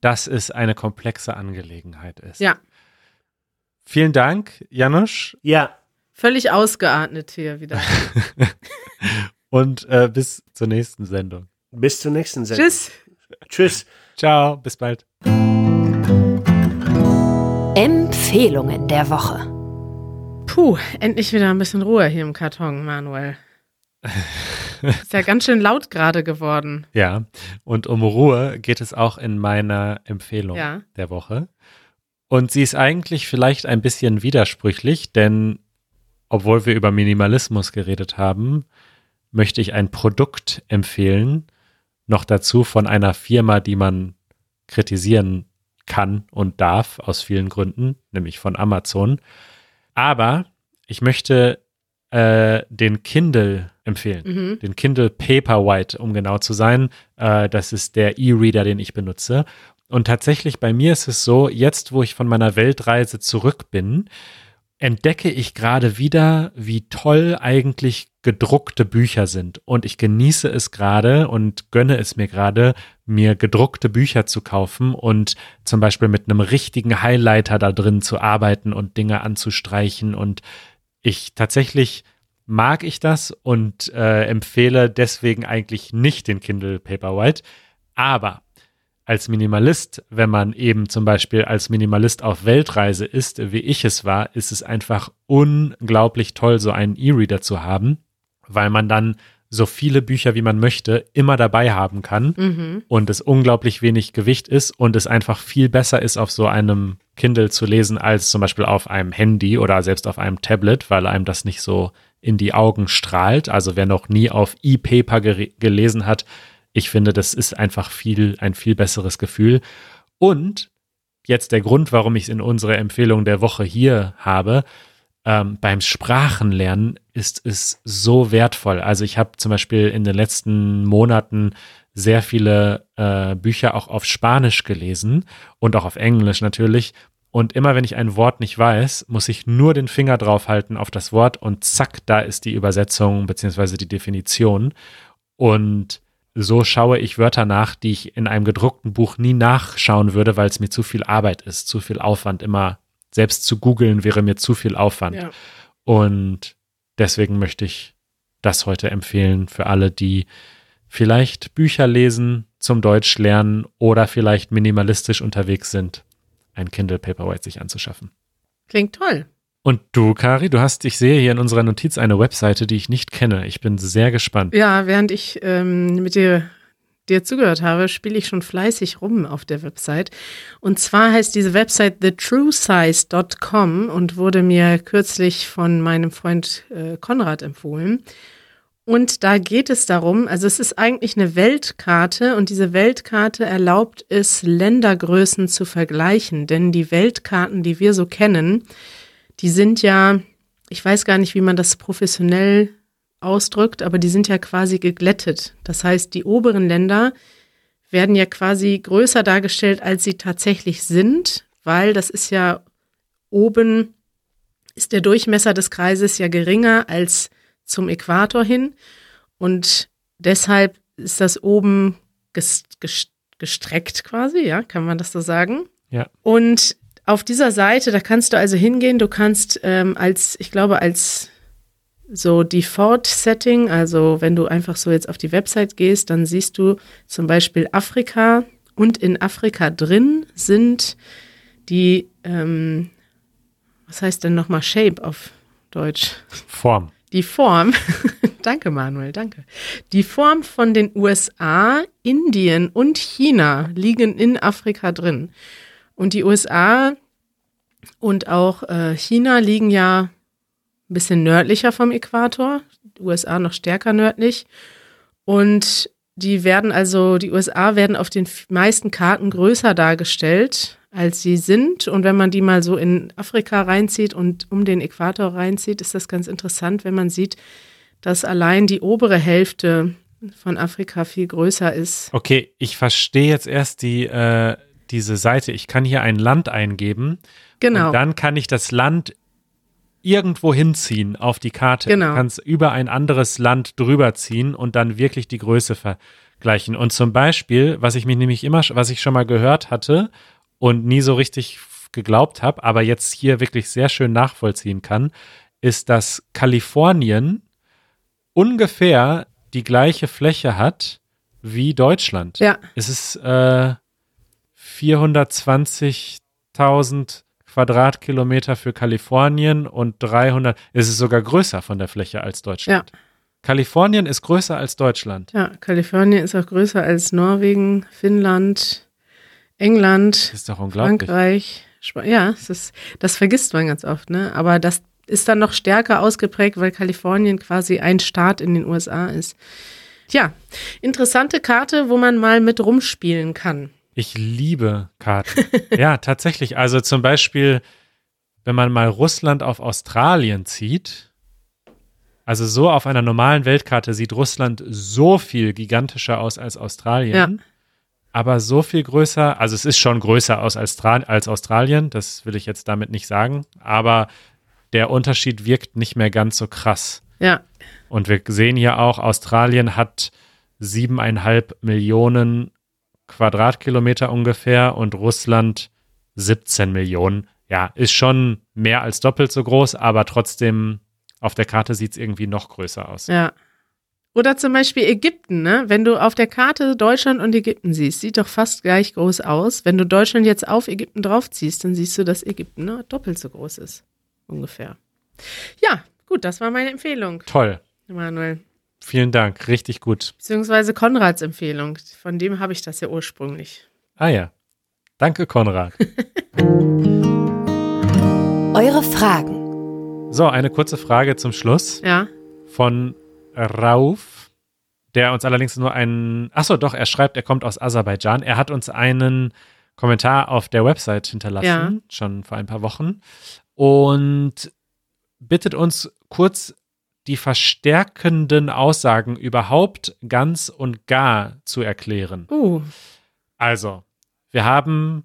dass es eine komplexe Angelegenheit ist. Ja. Vielen Dank, Janusz. Ja. Völlig ausgeatmet hier wieder. Und äh, bis zur nächsten Sendung. Bis zur nächsten Sendung. Tschüss. Tschüss. Ciao, bis bald. Empfehlungen der Woche. Puh, endlich wieder ein bisschen Ruhe hier im Karton, Manuel. Ist ja ganz schön laut gerade geworden. Ja, und um Ruhe geht es auch in meiner Empfehlung Ja. der Woche. Und sie ist eigentlich vielleicht ein bisschen widersprüchlich, denn obwohl wir über Minimalismus geredet haben, möchte ich ein Produkt empfehlen, noch dazu von einer Firma, die man kritisieren kann und darf aus vielen Gründen, nämlich von Amazon. Aber ich möchte äh, den Kindle empfehlen. Mhm. Den Kindle Paperwhite, um genau zu sein. Äh, das ist der E-Reader, den ich benutze. Und tatsächlich bei mir ist es so, jetzt wo ich von meiner Weltreise zurück bin, entdecke ich gerade wieder, wie toll eigentlich gedruckte Bücher sind. Und ich genieße es gerade und gönne es mir gerade, mir gedruckte Bücher zu kaufen und zum Beispiel mit einem richtigen Highlighter da drin zu arbeiten und Dinge anzustreichen. Und ich tatsächlich mag ich das und äh, empfehle deswegen eigentlich nicht den Kindle Paperwhite. Aber als Minimalist, wenn man eben zum Beispiel als Minimalist auf Weltreise ist, wie ich es war, ist es einfach unglaublich toll, so einen E-Reader zu haben, weil man dann so viele Bücher, wie man möchte, immer dabei haben kann Mhm. und es unglaublich wenig Gewicht ist und es einfach viel besser ist, auf so einem Kindle zu lesen, als zum Beispiel auf einem Handy oder selbst auf einem Tablet, weil einem das nicht so in die Augen strahlt. Also wer noch nie auf E-Paper gere- gelesen hat, ich finde, das ist einfach viel, ein viel besseres Gefühl. Und jetzt der Grund, warum ich es in unsere Empfehlung der Woche hier habe, ähm, beim Sprachenlernen ist es so wertvoll. Also ich habe zum Beispiel in den letzten Monaten sehr viele äh, Bücher auch auf Spanisch gelesen und auch auf Englisch natürlich. Und immer wenn ich ein Wort nicht weiß, muss ich nur den Finger draufhalten auf das Wort und zack, da ist die Übersetzung beziehungsweise die Definition. Und so schaue ich Wörter nach, die ich in einem gedruckten Buch nie nachschauen würde, weil es mir zu viel Arbeit ist, zu viel Aufwand. Immer selbst zu googeln wäre mir zu viel Aufwand. Ja. Und deswegen möchte ich das heute empfehlen für alle, die vielleicht Bücher lesen, zum Deutsch lernen oder vielleicht minimalistisch unterwegs sind, ein Kindle Paperwhite sich anzuschaffen. Klingt toll. Und du, Kari, du hast, ich sehe hier in unserer Notiz eine Webseite, die ich nicht kenne. Ich bin sehr gespannt. Ja, während ich ähm, mit dir, dir zugehört habe, spiele ich schon fleißig rum auf der Website. Und zwar heißt diese Website thetruesize.com und wurde mir kürzlich von meinem Freund äh, Konrad empfohlen. Und da geht es darum, also es ist eigentlich eine Weltkarte und diese Weltkarte erlaubt es, Ländergrößen zu vergleichen. Denn die Weltkarten, die wir so kennen, die sind ja, ich weiß gar nicht, wie man das professionell ausdrückt, aber die sind ja quasi geglättet. Das heißt, die oberen Länder werden ja quasi größer dargestellt, als sie tatsächlich sind, weil das ist ja oben ist der Durchmesser des Kreises ja geringer als zum Äquator hin und deshalb ist das oben ges ges gestreckt quasi, ja, kann man das so sagen? Ja. Und auf dieser Seite, da kannst du also hingehen, du kannst ähm, als, ich glaube, als so Default-Setting, also wenn du einfach so jetzt auf die Website gehst, dann siehst du zum Beispiel Afrika und in Afrika drin sind die, ähm, was heißt denn nochmal Shape auf Deutsch? Form. Die Form, danke Manuel, danke. Die Form von den USA, Indien und China liegen in Afrika drin. Und die USA und auch äh, China liegen ja ein bisschen nördlicher vom Äquator, die USA noch stärker nördlich. Und die werden also, die USA werden auf den meisten Karten größer dargestellt, als sie sind. Und wenn man die mal so in Afrika reinzieht und um den Äquator reinzieht, ist das ganz interessant, wenn man sieht, dass allein die obere Hälfte von Afrika viel größer ist. Okay, ich verstehe jetzt erst die, äh, diese Seite. Ich kann hier ein Land eingeben. Genau. Und dann kann ich das Land irgendwo hinziehen auf die Karte. Genau. Du kannst über ein anderes Land drüber ziehen und dann wirklich die Größe vergleichen. Und zum Beispiel, was ich mich nämlich immer, was ich schon mal gehört hatte und nie so richtig geglaubt habe, aber jetzt hier wirklich sehr schön nachvollziehen kann, ist, dass Kalifornien ungefähr die gleiche Fläche hat wie Deutschland. Ja, Es ist äh, 420.000 Quadratkilometer für Kalifornien und 300, es ist sogar größer von der Fläche als Deutschland. Kalifornien ist größer als Deutschland. ja, Kalifornien ist auch größer als Norwegen, Finnland, England, Das ist doch unglaublich. Frankreich. Sp ja, es ist, das vergisst man ganz oft, ne? Aber das ist dann noch stärker ausgeprägt, weil Kalifornien quasi ein Staat in den USA ist. Tja, interessante Karte, wo man mal mit rumspielen kann. Ich liebe Karten. ja, tatsächlich. Also zum Beispiel, wenn man mal Russland auf Australien zieht, also so auf einer normalen Weltkarte sieht Russland so viel gigantischer aus als Australien. Ja. Aber so viel größer, also es ist schon größer aus als, als Australien, das will ich jetzt damit nicht sagen, aber der Unterschied wirkt nicht mehr ganz so krass. Ja, Und wir sehen hier auch, Australien hat siebeneinhalb Millionen Quadratkilometer ungefähr und Russland 17 Millionen. Ja, ist schon mehr als doppelt so groß, aber trotzdem auf der Karte sieht es irgendwie noch größer aus. ja. Oder zum Beispiel Ägypten, ne? Wenn du auf der Karte Deutschland und Ägypten siehst, sieht doch fast gleich groß aus. Wenn du Deutschland jetzt auf Ägypten draufziehst, dann siehst du, dass Ägypten ne, doppelt so groß ist. Ungefähr. Ja, gut, das war meine Empfehlung, Toll. Manuel. Vielen Dank. Richtig gut. Beziehungsweise Konrads Empfehlung. Von dem habe ich das ja ursprünglich. Ah ja. Danke, Konrad. Eure Fragen. So, eine kurze Frage zum Schluss Ja. von Rauf, der uns allerdings nur einen, achso, doch, er schreibt, er kommt aus Aserbaidschan. Er hat uns einen Kommentar auf der Website hinterlassen, Ja. schon vor ein paar Wochen, und bittet uns kurz die verstärkenden Aussagen überhaupt ganz und gar zu erklären. Uh, Also, wir haben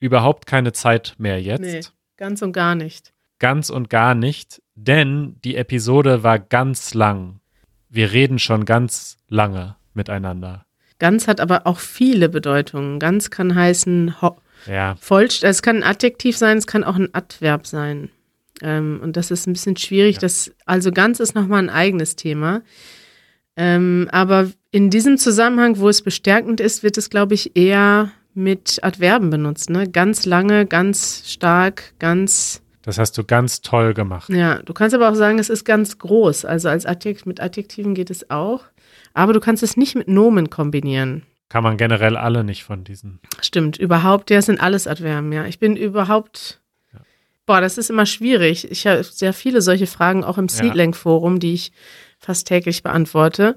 überhaupt keine Zeit mehr jetzt. nee, ganz und gar nicht. Ganz und gar nicht, denn die Episode war ganz lang. Wir reden schon ganz lange miteinander. Ganz hat aber auch viele Bedeutungen. Ganz kann heißen ho- Ja, vollst es kann ein Adjektiv sein, es kann auch ein Adverb sein. Ähm, und das ist ein bisschen schwierig. Ja. Das, also ganz ist nochmal ein eigenes Thema. Ähm, aber in diesem Zusammenhang, wo es bestärkend ist, wird es, glaube ich, eher mit Adverben benutzt. Ne? Ganz lange, ganz stark, ganz. das hast du ganz toll gemacht. Ja, du kannst aber auch sagen, es ist ganz groß. Also als Adjekt, mit Adjektiven geht es auch. Aber du kannst es nicht mit Nomen kombinieren. Kann man generell alle nicht von diesen. Stimmt, überhaupt, ja, sind alles Adverben, ja. Ich bin überhaupt. Boah, das ist immer schwierig. Ich habe sehr viele solche Fragen auch im. Seedling-Forum, die ich fast täglich beantworte.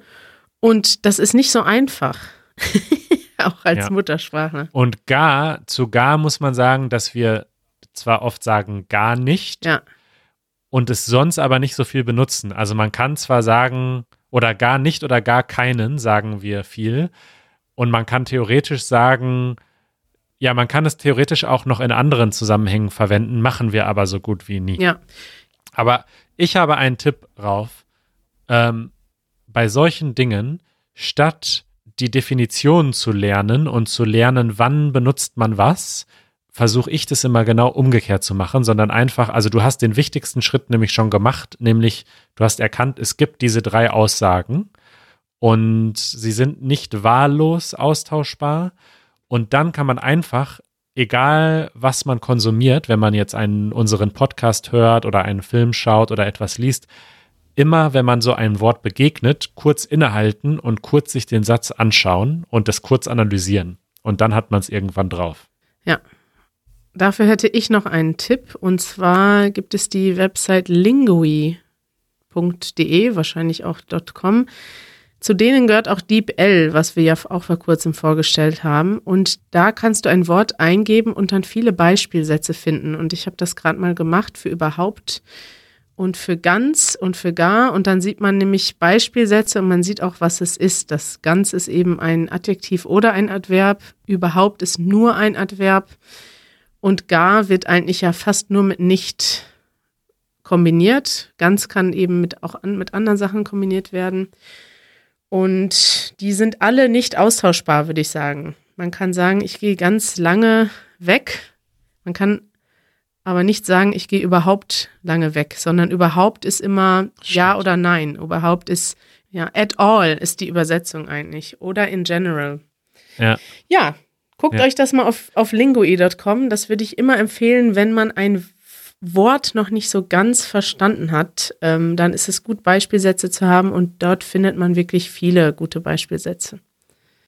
Und das ist nicht so einfach. auch als Ja. Muttersprache. Und gar, zu gar muss man sagen, dass wir zwar oft sagen gar nicht Ja, und es sonst aber nicht so viel benutzen. Also man kann zwar sagen, oder gar nicht oder gar keinen, sagen wir viel. Und man kann theoretisch sagen, ja, man kann es theoretisch auch noch in anderen Zusammenhängen verwenden, machen wir aber so gut wie nie. ja, Aber ich habe einen Tipp rauf. Ähm, bei solchen Dingen, statt die Definition zu lernen und zu lernen, wann benutzt man was, versuche ich das immer genau umgekehrt zu machen, sondern einfach, also du hast den wichtigsten Schritt nämlich schon gemacht, nämlich du hast erkannt, es gibt diese drei Aussagen und sie sind nicht wahllos austauschbar und dann kann man einfach egal was man konsumiert, wenn man jetzt einen unseren Podcast hört oder einen Film schaut oder etwas liest, immer wenn man so einem Wort begegnet, kurz innehalten und kurz sich den Satz anschauen und das kurz analysieren und dann hat man es irgendwann drauf. ja. Dafür hätte ich noch einen Tipp. Und zwar gibt es die Website lingui.de, wahrscheinlich auch .com. Zu denen gehört auch DeepL, was wir ja auch vor kurzem vorgestellt haben. Und da kannst du ein Wort eingeben und dann viele Beispielsätze finden. Und ich habe das gerade mal gemacht für überhaupt und für ganz und für gar. Und dann sieht man nämlich Beispielsätze und man sieht auch, was es ist. Das ganz ist eben ein Adjektiv oder ein Adverb. Überhaupt ist nur ein Adverb. Und gar wird eigentlich ja fast nur mit nicht kombiniert. Ganz kann eben mit auch an, mit anderen Sachen kombiniert werden. Und die sind alle nicht austauschbar, würde ich sagen. Man kann sagen, ich gehe ganz lange weg. Man kann aber nicht sagen, ich gehe überhaupt lange weg, sondern überhaupt ist immer ja Stimmt. oder nein. Überhaupt ist ja at all ist die Übersetzung eigentlich oder in general. Ja. Ja, guckt Ja. euch das mal auf, auf lingui.com. Das würde ich immer empfehlen, wenn man ein Wort noch nicht so ganz verstanden hat. Ähm, dann ist es gut, Beispielsätze zu haben und dort findet man wirklich viele gute Beispielsätze.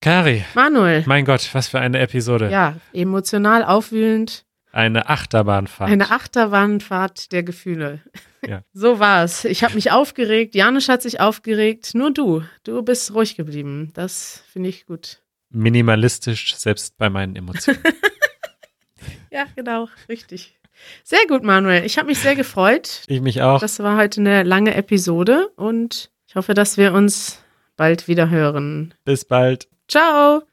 Kari, Manuel, mein Gott, was für eine Episode. ja, emotional aufwühlend, Eine Achterbahnfahrt. eine Achterbahnfahrt der Gefühle. Ja. So war's. Ich habe mich aufgeregt, Janusz hat sich aufgeregt, nur du. Du bist ruhig geblieben. Das finde ich gut. Minimalistisch, selbst bei meinen Emotionen. Ja, genau, richtig. Sehr gut, Manuel. Ich habe mich sehr gefreut. ich mich auch. Das war heute eine lange Episode und ich hoffe, dass wir uns bald wieder hören. Bis bald. Ciao!